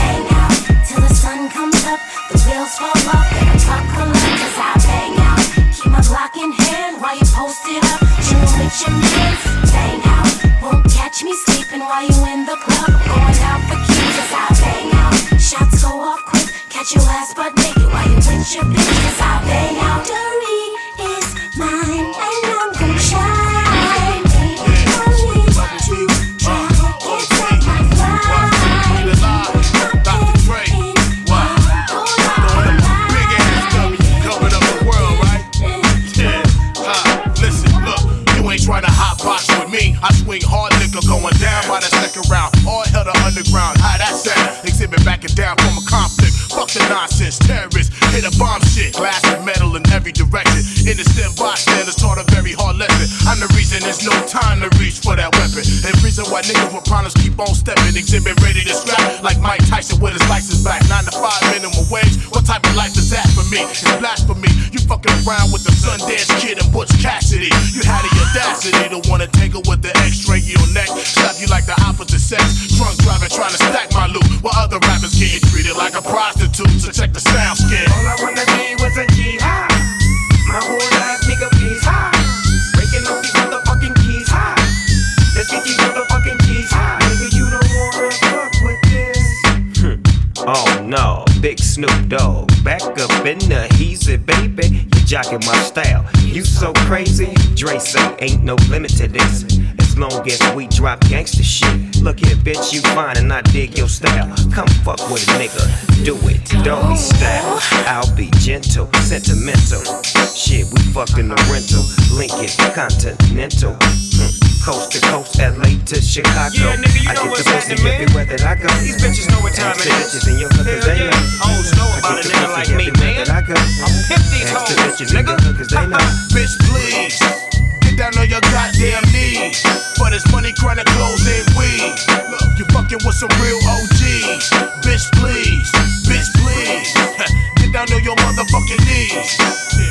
Till the sun comes up, the wheels fall off, and I buckle up 'cause I bang out. Keep my Glock in hand while you post it up. Chill with your mans, bang out. Won't catch me sleeping while you in the club. Going out for keys 'cause I bang out. Shots go off quick, catch your ass butt naked while you with your bitch 'cause I bang out. Victory swing hard liquor going down by the second round. All hell to underground. How that sound? Xzibit backing down from a conflict. Fuck the nonsense. Terrorists hit a bomb shit. Glass and metal in every direction. Innocent bystanders taught a very hard lesson. I'm the reason there's no time to reach for that weapon. And reason why niggas with problems keep on stepping. Xzibit ready to scrap like Mike Tyson with his license back. Nine to five minimum wage. What type of life is that for me? It's blasphemy. You fucking around with the Sundance Kid and Butch Cassidy. You had the audacity to wanna take her with the X-ray your neck. Slap you like the opposite sex. Drunk driving trying to stack my loot. While other rappers getting treated like a prostitute. So check the sound skin. All I wanna be was a G high. My whole life, nigga, please high. Breaking up these motherfucking keys high. Let's get these motherfucking keys high. Nigga, you don't wanna fuck with this. [LAUGHS] Oh no, Big Snoop Dogg, back up in the heezy, baby. You jocking my style. You so crazy. Dre say ain't no limit to this. As long as we drop gangster shit. Look here, bitch, you fine and I dig your style. Come fuck with a nigga, do it, don't be style. I'll be gentle, sentimental. Shit, we fucked in the rental, Lincoln Continental. Hmm coast to coast, LA to Chicago. Yeah, nigga, you I know get what's the pussy with everywhere that I go. These bitches know what time it is. bitches in your hookers, yeah. they know. Hoes know about a nigga like me, man. That I go. I'm hip these hoes, bitches nigga. Hookers, they know. [LAUGHS] Bitch, please. Get down on your goddamn knees. For this money, chronic clothes and weed. You fucking with some real OGs. Bitch, please. Bitch, please. Down on your motherfucking knees.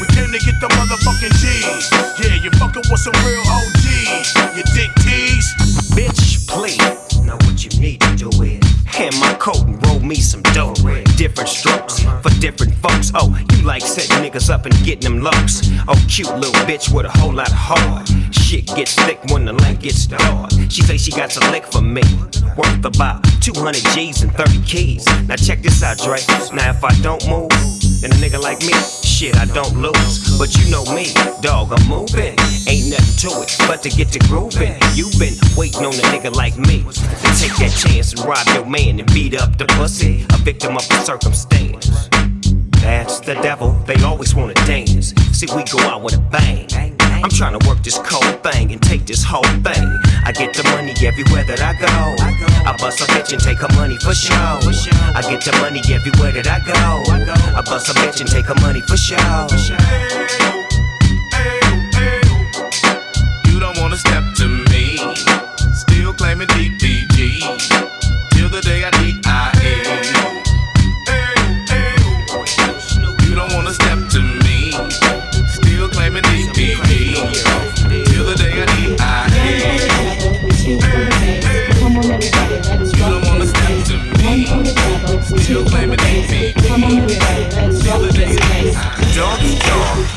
We came to get the motherfucking G's. Yeah, you fucking with some real OGs. You dick tease. Bitch, please. Now what you need to do is hand my coat and roll me some dough. Different strokes for different folks. Oh, you like setting niggas up and getting them looks. Oh, cute little bitch with a whole lot of heart. Shit gets thick when the light gets dark. She say she got some lick for me, worth about 200 G's and 30 keys. Now check this out, Dre. Now if I don't move, then a nigga like me, shit, I don't lose. But you know me, dog, I'm moving. Ain't nothing to it but to get to grooving. You been waiting on a nigga like me to take that chance and rob your man and beat up the pussy, a victim of the circumstance. That's the devil, they always wanna dance. See, we go out with a bang. I'm trying to work this cold thing and take this whole thing. I get the money everywhere that I go. I bust a bitch and take her money for show. I get the money everywhere that I go. I bust a bitch and take her money for show. You don't wanna step to me. Still claiming DPG.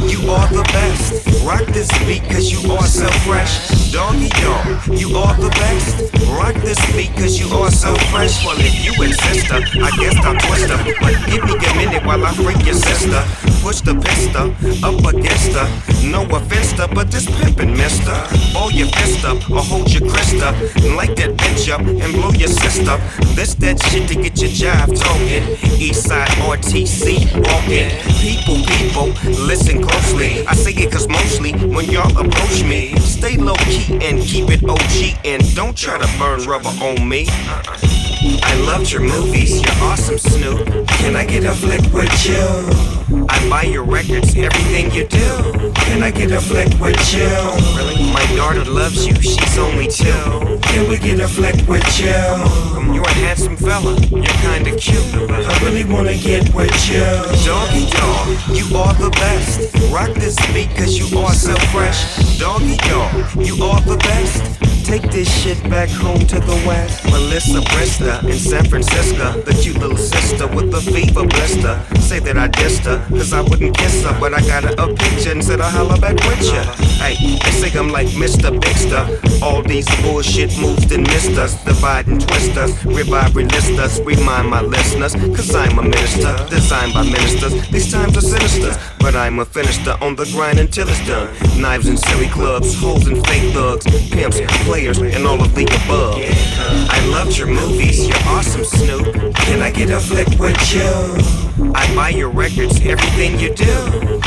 You are the best. Rock this beat cause you are so fresh. Doggy Dogg, you are the best. Rock this beat cause you are so fresh. Well, if you insist, I guess I'll twist her. But give me a minute while I freak your sister. Push the pistol up against her. No offense, to, but this pimpin' mister. All your fist up or hold your crest up. Light that bitch up and blow your sister. This that shit to get your jive talking. Eastside RTC walking. People, people, listen closely. I say it cause mostly when y'all approach me, stay low key and keep it OG. And don't try to burn rubber on me. I loved your movies, you're awesome, Snoop. Can I get a flick with you? I buy your records, everything you do. Can I get a flick with you? My daughter loves you, she's only two. Can we get a flick with you? Um, you're a handsome fella, you're kinda cute. I really wanna get with you. Doggy Dogg, you are the best. Rock this beat cause you are so fresh. Doggy Dogg, you are the best. Take this shit back home to the west. Melissa Brista in San Francisco. The cute little sister with the fever blister. Say that I dissed her, cause I wouldn't kiss her. But I got her a picture and said I'll holler back with ya. Hey, they say I'm like Mr. Bigster. All these bullshit moves done missed us. Divide and twist us, revive, relist us. Remind my listeners, cause I'm a minister. Designed by ministers, these times are sinister. But I'm a finisher on the grind until it's done. Knives and silly clubs, holes and fake thugs, pimps, players, and all of the above. I loved your movies, you're awesome, Snoop. Can I get a flick with you? I buy your records, everything you do.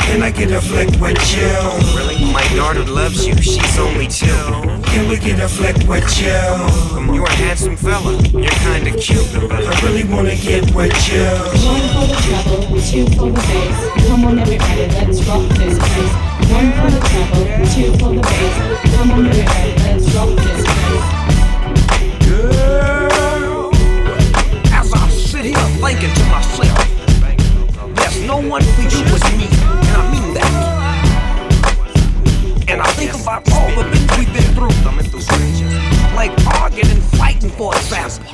Can I get a flick with you? Really? My daughter loves you, she's only two. Can we get a flick with you? You're a handsome fella, you're kinda cute. I really wanna get with you. One for the trouble, two for the bass. Come on everybody, let's rock this place. One for the trouble, two for the bass. Come on everybody, let's rock this place. Girl, as I sit here thinking to myself, there's no one for you but me, and I mean that. And I think about all the things we've been through, like arguing and fighting, for example.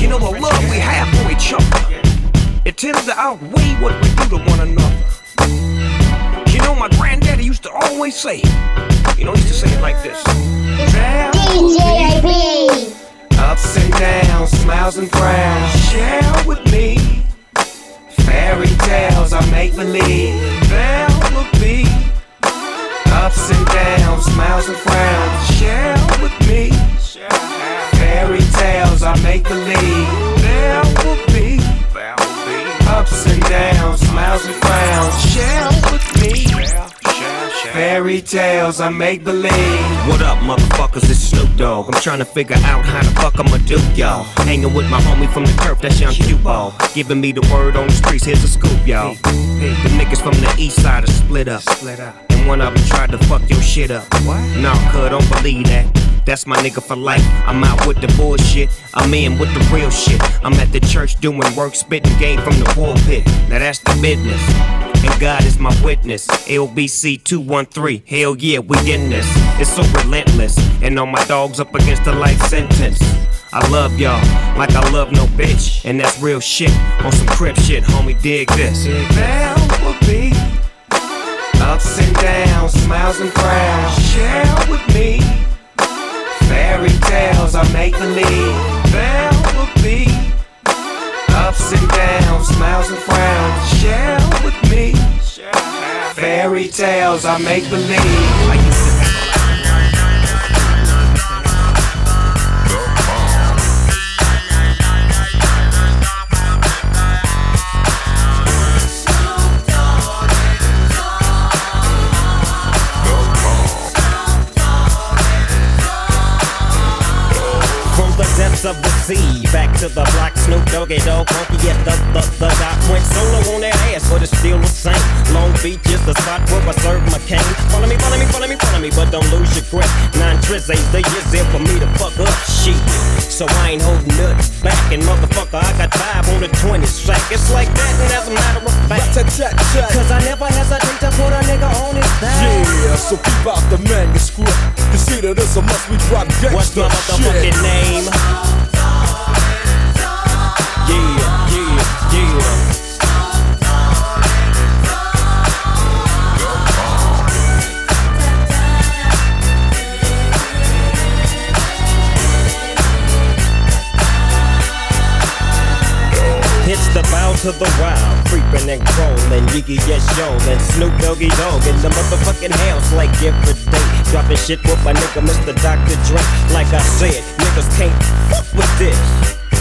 You know the love we have for each other, it tends to outweigh what we do to one another. Know, my granddaddy used to always say, you know, he used to say it like this. DJ Ups and downs, smiles and frowns. Share with me. Fairy tales I make believe. There will be ups and downs, smiles and frowns. Share with me. Fairy tales I make believe. There will be ups and downs, smiles and frowns. Share with me. Fairy tales I make believe. What up, motherfuckers? It's Snoop Dogg. I'm trying to figure out how the fuck I'ma do y'all. Hanging with my homie from the turf, that's young Q-Ball. Giving me the word on the streets, here's a scoop, y'all. The niggas from the east side are split up. And one of them tried to fuck your shit up. What? Nah, cuz, don't believe that. That's my nigga for life. I'm out with the bullshit. I'm in with the real shit. I'm at the church doing work, spitting game from the pulpit. Now that's the business. And God is my witness. LBC 213. Hell yeah, we in this. It's so relentless. And all my dogs up against the life sentence. I love y'all like I love no bitch. And that's real shit. On some crip shit, homie, dig this. There will be ups and downs, smiles and frowns. Share with me fairy tales I make believe. There will be ups and downs, smiles and frowns. Share with me fairy tales I make believe. From Doggy Dogg, funky yes, the, the, the dot went solo on that ass, but it's still the same. Long Beach is the spot where I serve my cane. Follow me, follow me, follow me, follow me, but don't lose your grip. Nine tris ain't the years there for me to fuck up shit. So I ain't holding nothing back, and motherfucker, I got five on the 20 sack. It's like that, and as a matter of fact, cause I never hesitate to put a nigga on his back. Yeah, so keep out the manuscript. Consider this a must we drop gangsta What's my motherfucking shit. name? Yeah, yeah, yeah. It's the bow to the wild, creeping and crawling, Yiggy yes yo, and Snoop Doggy Dogg in the motherfucking house like every day. Dropping shit with my nigga Mr. Dr. Dre. Like I said, niggas can't fuck with this.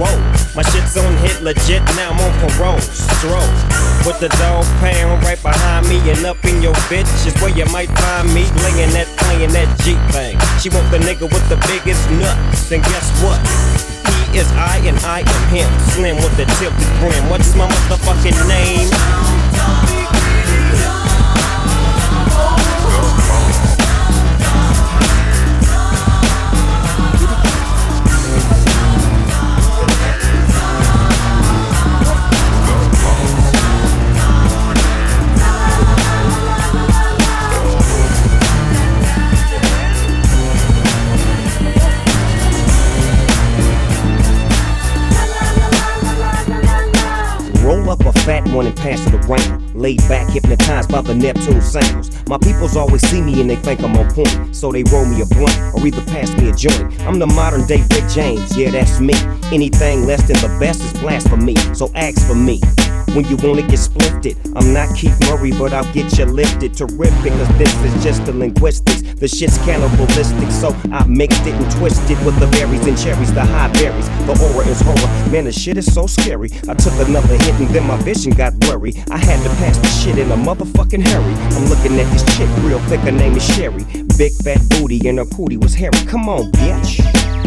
My shit's on hit legit. Now I'm on parole. Stroll. With the Dogg Pound right behind me and up in your bitch is where you might find me laying that playing that G thing. She want the nigga with the biggest nuts, and guess what? He is I and I am him. Slim with the tilted brim. What's my motherfucking name? One and pass it around. Laid back, hypnotized by the Neptune sounds. My peoples always see me and they think I'm on point. So they roll me a blunt or either pass me a joint. I'm the modern day Rick James, yeah, that's me. Anything less than the best is blasphemy. So ask for me. When you wanna get splifted, I'm not Keith Murray, but I'll get you lifted. Terrific, cause this is just the linguistics. The shit's cannibalistic, so I mixed it and twisted with the berries and cherries, the high berries. The aura is horror. Man, the shit is so scary. I took another hit and then my vision got blurry. I had to pass the shit in a motherfucking hurry. I'm looking at this chick real thick, her name is Sherry. Big fat booty and her booty was hairy. Come on, bitch.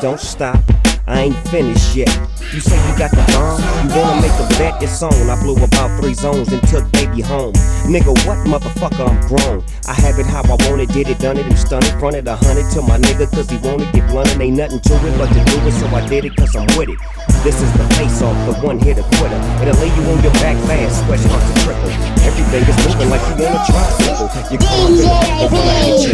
Don't stop. I ain't finished yet. You say you got the bomb? You wanna make a bet? It's on. I blew about three zones and took baby home. Nigga, what motherfucker? I'm grown. I have it how I want it, did it, done it, and stunned it. Fronted a hundred to my nigga, cause he wanted to get blunted. Ain't nothing to it but to do it, so I did it cause I'm with it. This is the face off, the one hit a quitter. It'll lay you on your back fast, sweat starts to trickle. Everything is moving like you wanna try tricycle. You come up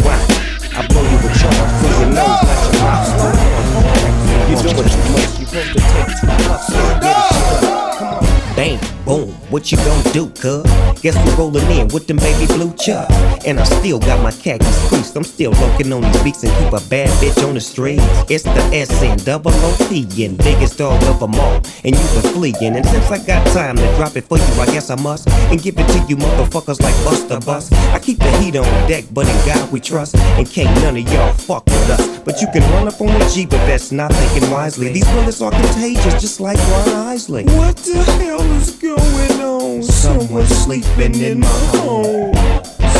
what you gonna do, cuz? Guess we're rollin' in with them baby blue chucks. And I still got my khakis creased. I'm still looking on these beats and keep a bad bitch on the streets. It's the S and double O-P and biggest dog of them all. And you the fleeing. And since I got time to drop it for you, I guess I must. And give it to you motherfuckers like Busta Bus. I keep the heat on deck, but in God we trust. And can't none of y'all fuck with us. But you can run up on the G, but that's not thinking wisely. These bullets are contagious, just like Ron Isley. What the hell is going on? Someone sleeping in my home.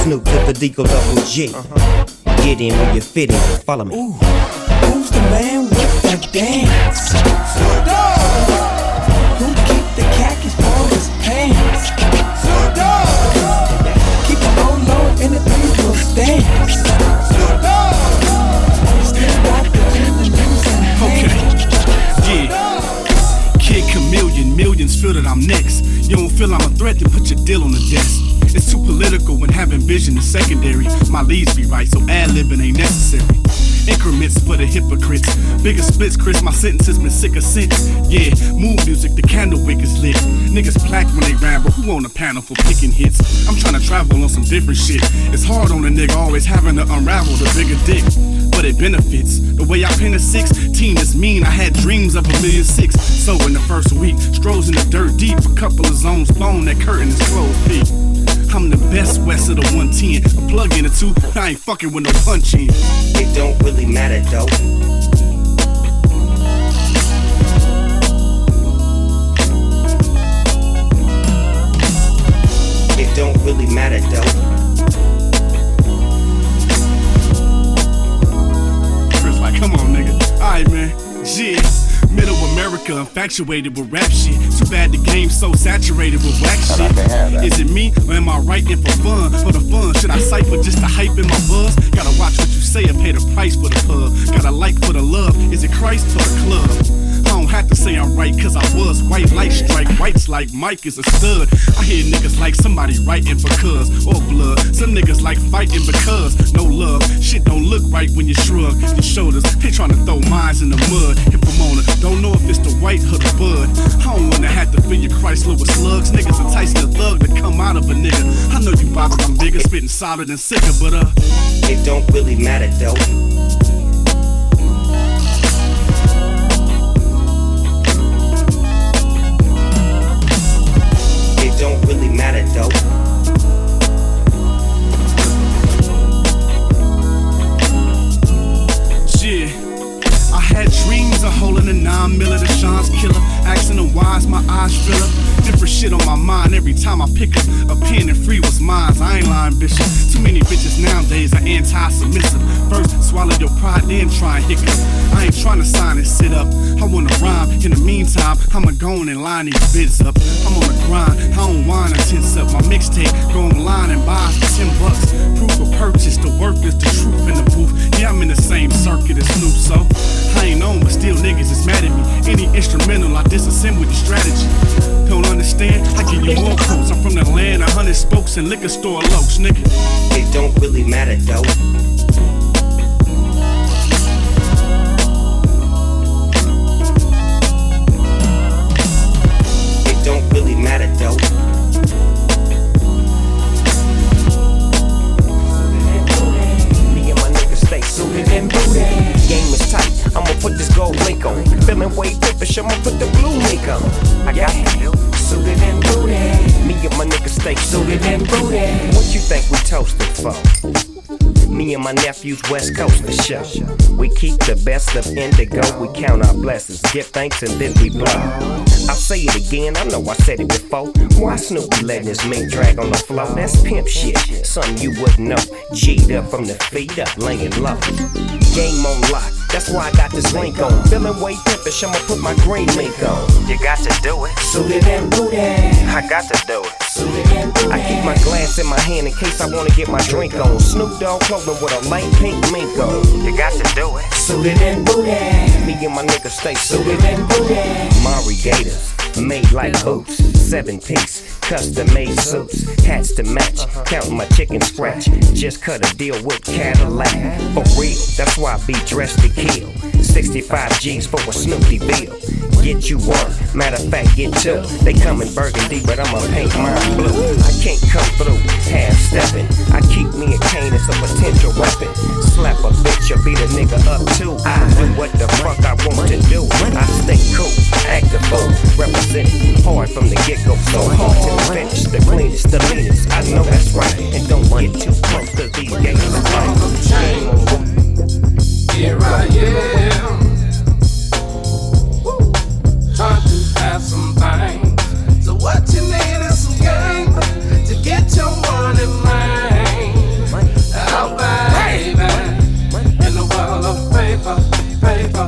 Snoop to the Deagle Double G. Get in where you fit in. Follow me. Who's the man with the dance? Who keep the khakis for his pants? Feel that I'm next. You don't feel I'm a threat, then put your deal on the desk. It's too political when having vision is secondary. My leads be right, so ad libbing ain't necessary. Increments for the hypocrites. Bigger splits, Chris, my sentences been sicker since. Yeah, mood music, the candle wick is lit. Niggas plaque when they ramble, who on the panel for picking hits? I'm trying to travel on some different shit. It's hard on a nigga always having to unravel the bigger dick. It benefits. The way I pin a 16 is mean. I had dreams of a million six. So in the first week, strolls in the dirt deep. A couple of zones blown, that curtain is closed. I'm the best west of the 110. A plug in the two, I ain't fucking with no punch in. It don't really matter though. It don't really matter though. Come on, nigga. Alright, man. Yeah. Middle America infatuated with rap shit. Too bad the game's so saturated with whack shit. Is it me or am I writing for fun? For the fun, should I cipher just to hype in my buzz? Gotta watch what you say or pay the price for the pub. Gotta like for the love. Is it Christ or the club? I don't have to say I'm right, cause I was white light strike. Like Mike is a stud. I hear niggas like somebody writing for cuz or blood. Some niggas like fighting because no love. Shit don't look right when you shrug your shoulders. They trying to throw mines in the mud. On it, don't know if it's the white the bud. I don't wanna have to fill your Chrysler with slugs. Niggas enticing the thug to come out of a nigga. I know you boppers, I'm bigger, spitting solid and sicker, but uh. It don't really matter though. Don't really matter though. Had dreams of holding a nine miller, the Sean's killer. Asking them why is my eyes up. Different shit on my mind every time I pick up a pen and free was mine. I ain't lying, bishop. Too many bitches nowadays are anti-submissive. First, swallow your pride, then try and hiccup. I ain't trying to sign and sit up. I wanna rhyme. In the meantime, I'ma go on and line these bids up. I'm on the grind. I don't whine and tense up. My mixtape, go online and buy for 10 bucks. Proof of purchase, the work is the truth in the booth. Yeah, I'm in the same circuit as Snoop, so I ain't on, but still niggas is mad at me. Any instrumental, I disassemble the strategy. Don't understand? I give you more quotes. I'm from the land, a hundred spokes and liquor store lokes, nigga. It don't really matter though. It don't really matter though. Me and my niggas stay suited and booted. Game is tight. I'ma put this gold link on. Feeling way different. I'ma put the blue link on. I got it. Suited and booted. Me and my niggas stay suited and booted. What you think we toasted for? Me and my nephews West Coast for show. We keep the best of indigo. We count our blessings, give thanks, and then we blow. I'll say it again. I know I said it before. Why Snoopy letting his mink drag on the floor? That's pimp shit. Something you wouldn't know. G'd up from the feet up, laying low. Game on lock. That's why I got this link on. Feeling way pimpish, I'ma put my green mink on. You got to do it. Suited and booted. I got to do it. I keep my glass in my hand in case I wanna get my drink on. Snoop Dogg clothing with a light pink mink on. You got to do it. Suited and booted. Me and my niggas stay Suited and booted. Mari Gators, made like boots. Seven piece, custom made suits. Hats to match, uh-huh. Count my chicken scratch. Just cut a deal with Cadillac. For real, that's why I be dressed to kill. 65 G's for a Snoop DeVille. Get you one, matter of fact, get two. They come in burgundy, but I'ma paint mine blue. I can't come through half stepping. I keep me a cane, it's a potential weapon. Slap a bitch or beat a nigga up too. I do what the fuck I want to do. I stay cool, act a fool, representing hard from the get go. So hard to the finish, the cleanest, the meanest. I know that's right, and don't get too close to these games. Here I am. Trying to have some things. So what you need is some game to get your money mine. Oh baby, in the world of paper, paper.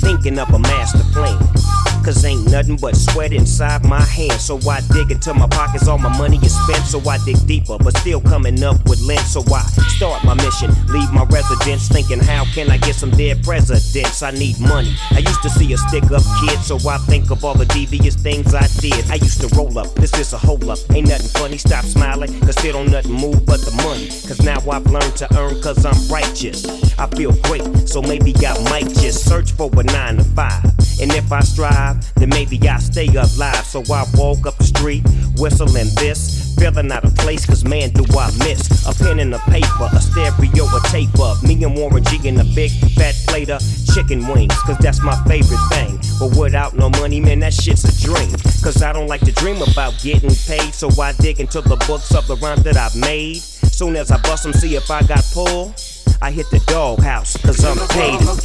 Thinking up a master plan. Cause ain't nothing but sweat inside my hands. So I dig into my pockets, all my money is spent. So I dig deeper, but still coming up with lint. So I start my mission, leave my residence. Thinking, how can I get some dead presidents? I need money. I used to see a stick up kid, so I think of all the devious things I did. I used to roll up, this is a hole up. Ain't nothing funny, stop smiling, cause still don't nothing move but the money. Cause now I've learned to earn cause I'm righteous. I feel great, so maybe I might just search for a nine to five. And if I strive, then maybe I stay alive. So I walk up the street, whistling this, feeling out of place, cause man, do I miss a pen and a paper, a stereo, a tape of me and Warren G in a big fat plate of chicken wings, cause that's my favorite thing. But without no money, man, that shit's a dream. Cause I don't like to dream about getting paid, so I dig into the books of the rhymes that I've made. Soon as I bust them, see if I got pull. I hit the doghouse, cause I'm paid full,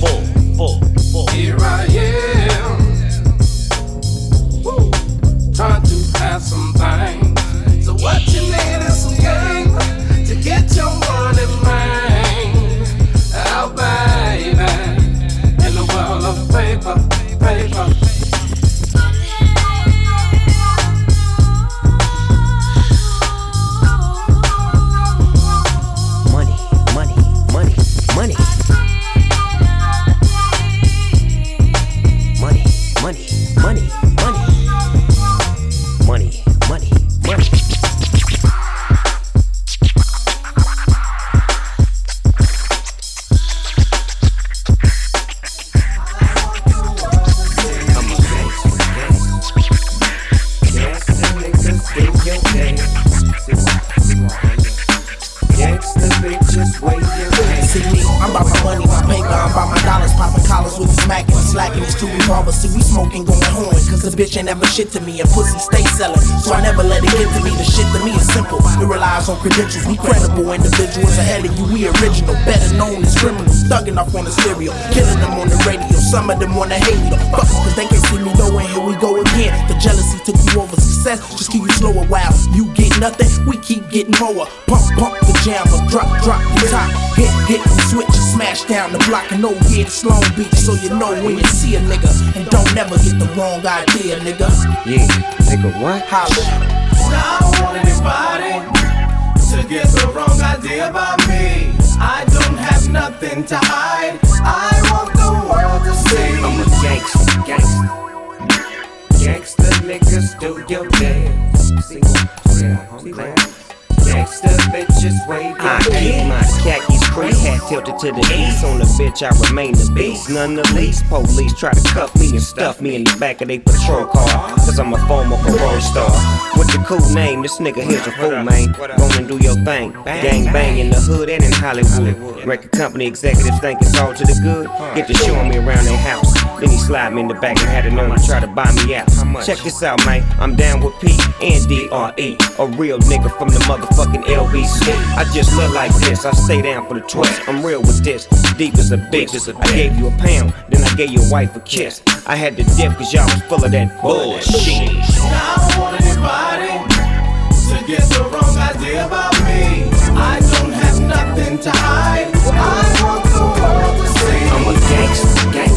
full, full, full. Here I am. Woo. Trying to have some things. So what you need is some game to get your money mine. Block. And oh yeah, it's Long Beach, so you know when you see a nigga, and don't never get the wrong idea, nigga. Yeah, nigga, what? Holla. I don't want anybody to get the wrong idea about me. I don't have nothing to hide. I want the world to see. I'm a gangster, gangster. Gangster niggas do your dance. See what? See that? Bitches I keep my khakis crease hat tilted to the east. On the bitch, I remain the beast. None the least. Police try to cuff me and stuff me in the back of their patrol car. Cause I'm a former parole star. With the cool name, this nigga here's a fool, man. Gonna do your thing. Gang bang in the hood and in Hollywood. Record company executives think it's all to the good. Get to showing me around their house. Then he slide me in the back and had it on to try to buy me out. Check this out, man. I'm down with P and D-R-E. A real nigga from the motherfucking LBC. I just look like this. I stay down for the twist. I'm real with this. Deep as a bitch. I gave you a pound, then I gave your wife a kiss. I had to dip cause y'all was full of that bullshit. I don't want anybody to get the wrong idea about me. I don't have nothing to hide. I want the world to see. I'm a gangster, gangster.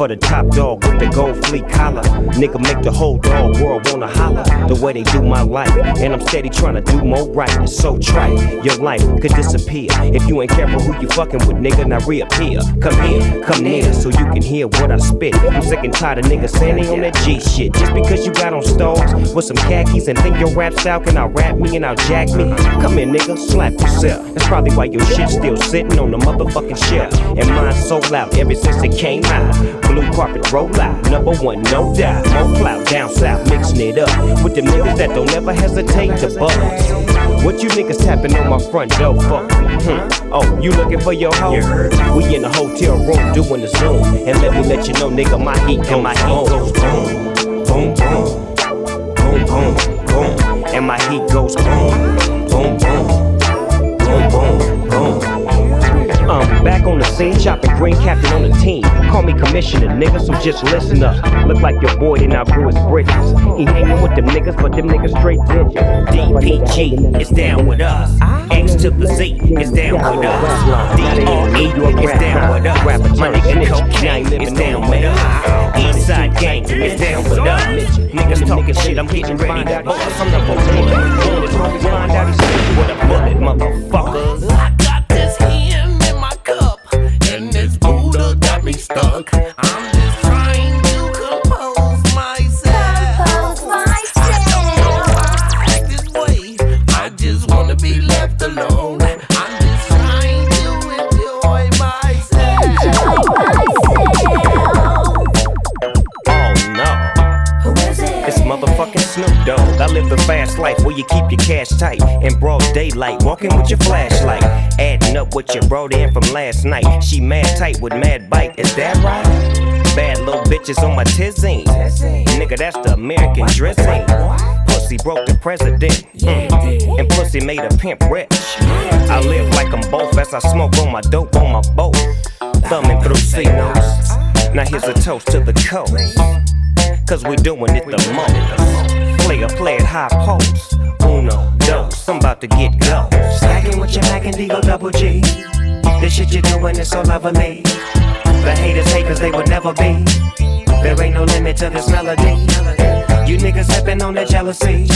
For the top dog with the gold fleet collar. Nigga make the whole dog world wanna holler. The way they do my life. And I'm steady trying to do more right. It's so trite. Your life could disappear. If you ain't careful who you fucking with, nigga, now reappear. Come here, come near, so you can hear what I spit. I'm sick and tired of niggas standing on that G shit. Just because you got on stars with some khakis and think your rap style can out rap me and out jack me. Come here, nigga, slap yourself. That's probably why your shit still sitting on the motherfucking shelf. And mine's so loud ever since it came out. Blue carpet roll out, number one, no doubt. More clout down south, mixing it up with the niggas that don't ever hesitate to buzz. What you niggas tapping on my front door for? Hmm. Oh, you looking for your hoe? We in the hotel room doing the Zoom. And let me let you know, nigga, my heat goes, my heat goes boom, boom, boom, boom, boom, boom. And my heat goes boom, boom, boom, boom, boom, boom. I'm back on the scene, chopping green captain on the team. Call me commissioner, nigga, so just listen up. Look like your boy didn't outgrew his bridges. He hanging with them niggas, but them niggas straight bitches. DPG is down with us. X to the Z is down with us. DRE is down with us. My nigga cocaine is down with us. Eastside gang is down with us. Niggas talking shit, I'm getting ready to bust. I'm the bullet. Find out he's with a bullet, motherfuckers. Me stuck. Fast life where you keep your cash tight. In broad daylight, walking with your flashlight. Adding up what you brought in from last night. She mad tight with mad bite, is that right? Bad little bitches on my tizine. Nigga, that's the American dressing. Pussy broke the president. Mm. And pussy made a pimp rich. I live like I'm both as I smoke on my dope on my boat. Thumbing through C notes. Now here's a toast to the coast. Cause we doing it the most. Play a play at high post. Uno, dos, I'm about to get go. Stacking with your Mac and Deagle double G. This shit you're doing is so lovely. The haters hate cause they would never be. There ain't no limit to this melody. You niggas sipping on that jealousy.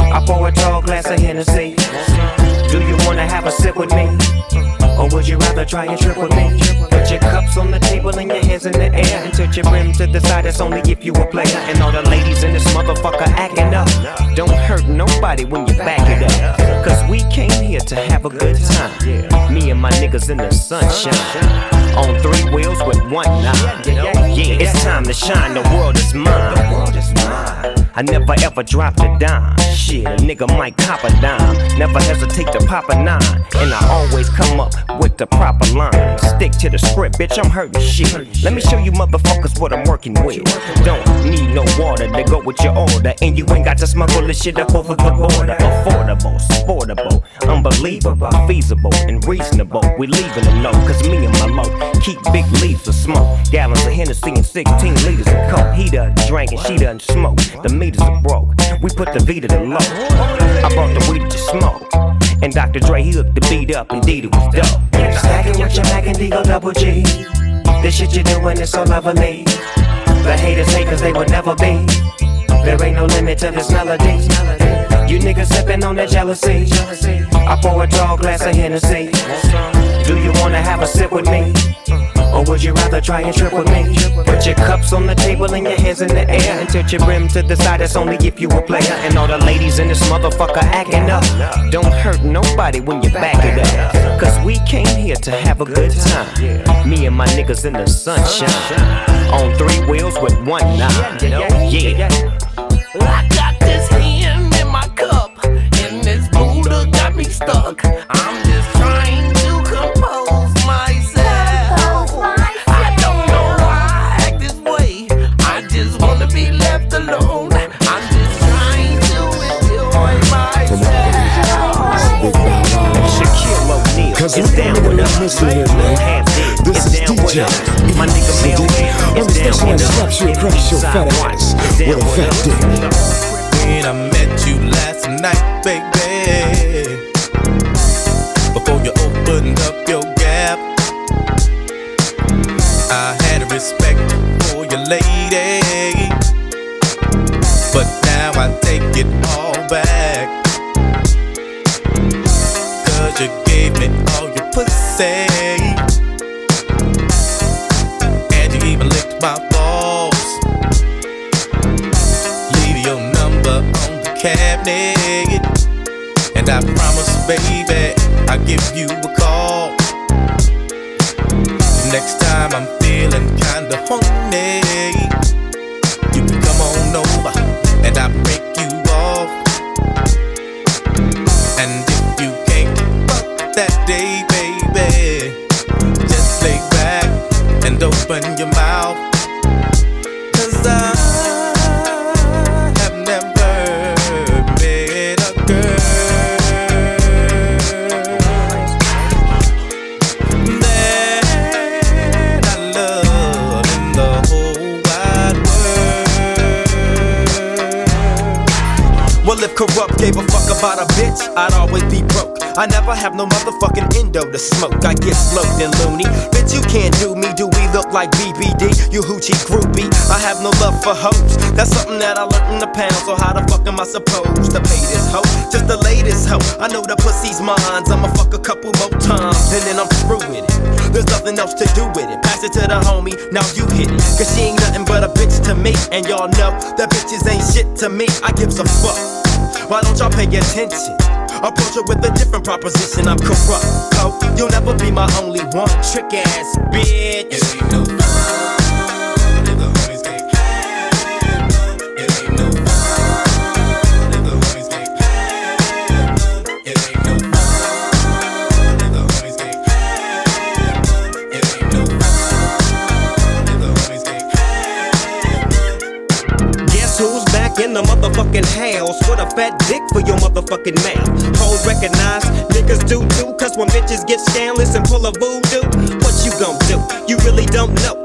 I pour a tall glass of Hennessy. Do you wanna have a sip with me? Or would you rather try and trip with me? Put your cups on the table and your hands in the air and tilt your brim to the side. That's only if you a player. And all the ladies in this motherfucker acting up. Don't hurt nobody when you back it up. Cause we came here to have a good time. Me and my niggas in the sunshine. On three wheels with one nine. Yeah, it's time to shine. The world is mine. I never ever dropped a dime. Shit, a nigga might cop a dime. Never hesitate to pop a nine. And I always come up with the proper line. Stick to the script, bitch, I'm hurting shit. Let me show you motherfuckers what I'm working with. Don't need no water to go with your order. And you ain't got to smuggle this shit up over the border. Affordable, sportable, unbelievable, feasible, and reasonable. We leaving them low, cause me and my low keep big leaves of smoke. Gallons of Hennessy and 16 liters of coke. He done drank and she done smoke. The meters are broke. We put the V to the low. I brought the weed to smoke. And Dr. Dre, he hooked the beat up, indeed it was dope. Stacking with your Mac and Deagle double G. This shit you doing is so lovely. The haters hate cause they will never be. There ain't no limit to this melody. You niggas sipping on that jealousy. I pour a tall glass of Hennessy. Do you wanna have a sip with me? Or would you rather try and trip with me? Put your cups on the table and your hands in the air and tilt your brim to the side. That's only if you a player. And all the ladies in this motherfucker acting up. Don't hurt nobody when you back it up. Cause we came here to have a good time. Me and my niggas in the sunshine. On three wheels with one nine. Yeah. I got this hand in my cup, and this Buddha got me stuck. I'm just trying it's down with us. Half dead, This it's is down with DJ. us. My nigga So Mel, DJ, it's understand down somebody with us. slaps you across your fat ass with a fat dick. When I met you last night, baby. Before you opened up your gap, I had respect for your lady. But now I take it all pussy. And you even licked my balls. Leave your number on the cabinet. And I promise, baby, I'll give you a call. Next time I'm feeling kinda horny, I never have no motherfucking endo to smoke. I get sloped and loony. Bitch, you can't do me. Do we look like BBD? You hoochie groupie. I have no love for hoes. That's something that I learned in the pound. So how the fuck am I supposed to pay this hoe? Just the latest hoe. I know the pussy's mine. I'ma fuck a couple more times and then I'm through with it. There's nothing else to do with it. Pass it to the homie. Now you hit it. Cause she ain't nothing but a bitch to me. And y'all know that bitches ain't shit to me. I gives a fuck. Why don't y'all pay attention? Approach her with a different proposition. I'm corrupt, ho. You'll never be my only one. Trick ass bitch. Motherfucking house with a fat dick for your motherfucking mouth? Hoes recognize niggas do too, cause when bitches get scandalous and pull a voodoo, what you gon' do? You really don't know.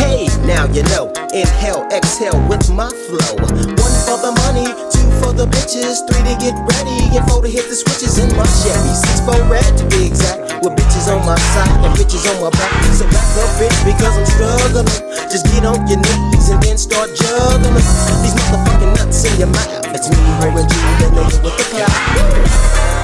Hey, now you know. Inhale, exhale with my flow. One for the money, two for the bitches, three to get ready, and four to hit the switches in my Chevy. Six for red to be exact. With bitches on my side and bitches on my back. So back up, bitch, because I'm struggling. Just get on your knees and then start juggling. These motherfucking nuts in your mouth. It's me, Warren G, the nigga with the clout.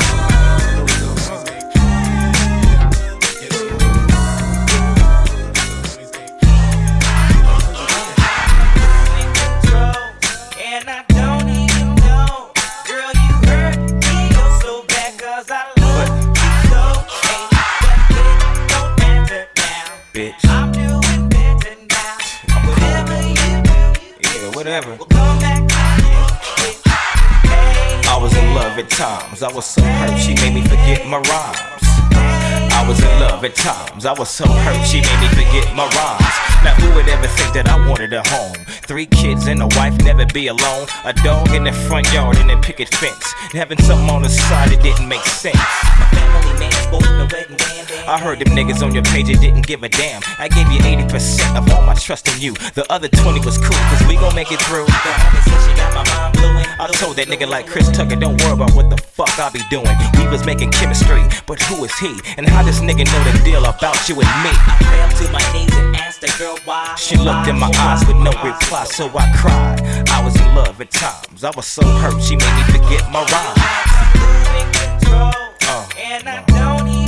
Do, Yeah, whatever. will come back to you. I was in love at times. I was so hurt, she made me forget my rhymes. I was in love at times. I was so hurt, she made me forget my rhymes. Now who would ever think that I wanted a home? Three kids and a wife, never be alone. A dog in the front yard and a picket fence. And having something on the side that didn't make sense. I heard them niggas on your page, it didn't give a damn. I gave you 80% of all my trust in you. The other 20 was cool, cause we gon' make it through. I told that nigga like Chris Tucker, don't worry about what the fuck I be doing. We was making chemistry, but who is he? And how this nigga know the deal about you and me? I fell to my knees and asked the girl why. She looked in my eyes with no reply, so I cried. I was in love at times. I was so hurt, she made me forget my rhymes. Uh, And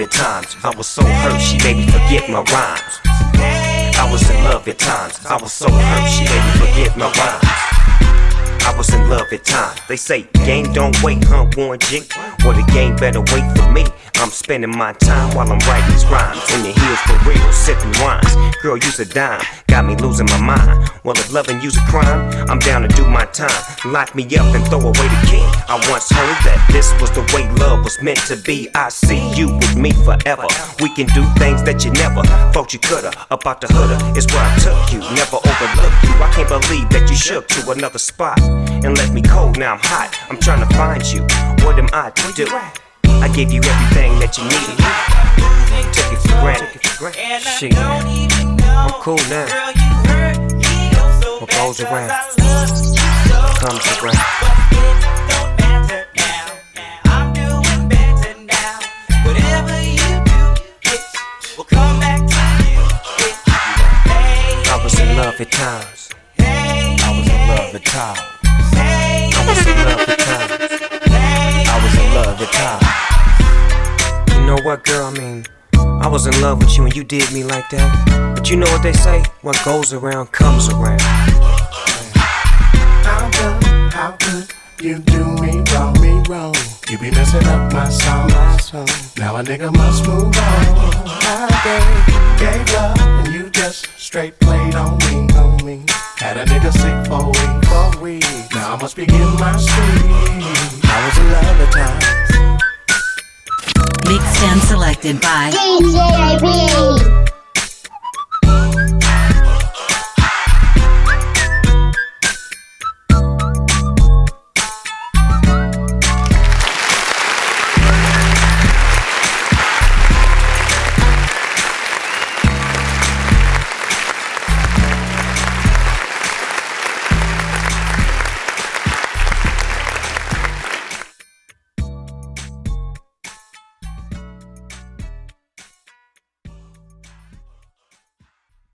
at times. I was so hurt, she made me forget my rhymes. I was in love at times. I was so hurt, she made me forget my rhymes love at times. They say game don't wait, huh, Warren G? Well, the game better wait for me. I'm spending my time while I'm writing these rhymes. In the hills for real, sipping wines. Girl, use a dime, got me losing my mind. Well, if loving you's a crime, I'm down to do my time. Lock me up and throw away the key. I once heard that this was the way love was meant to be. I see you with me forever. We can do things that you never thought you coulda. About the hooda is where I took you, never overlooked you. I can't believe that you shook to another spot and left me cold. Now I'm hot. I'm trying to find you. What am I to do? I gave you everything that you needed. Took it for granted. Shit, I'm cool now. What goes around comes around. I was in love at times. I was in love at times. I was in love times. You know what, girl? I mean, I was in love with you and you did me like that. But you know what they say? What goes around comes around. How good, how good you do me wrong, me wrong. You be messing up my song, my song. Now a nigga must move on. I gave, gave love, and you just straight played on me, on me. Had a nigga sick for a for a. Now I must be getting my street. I was in love at times. Mixed and selected by DJ AB.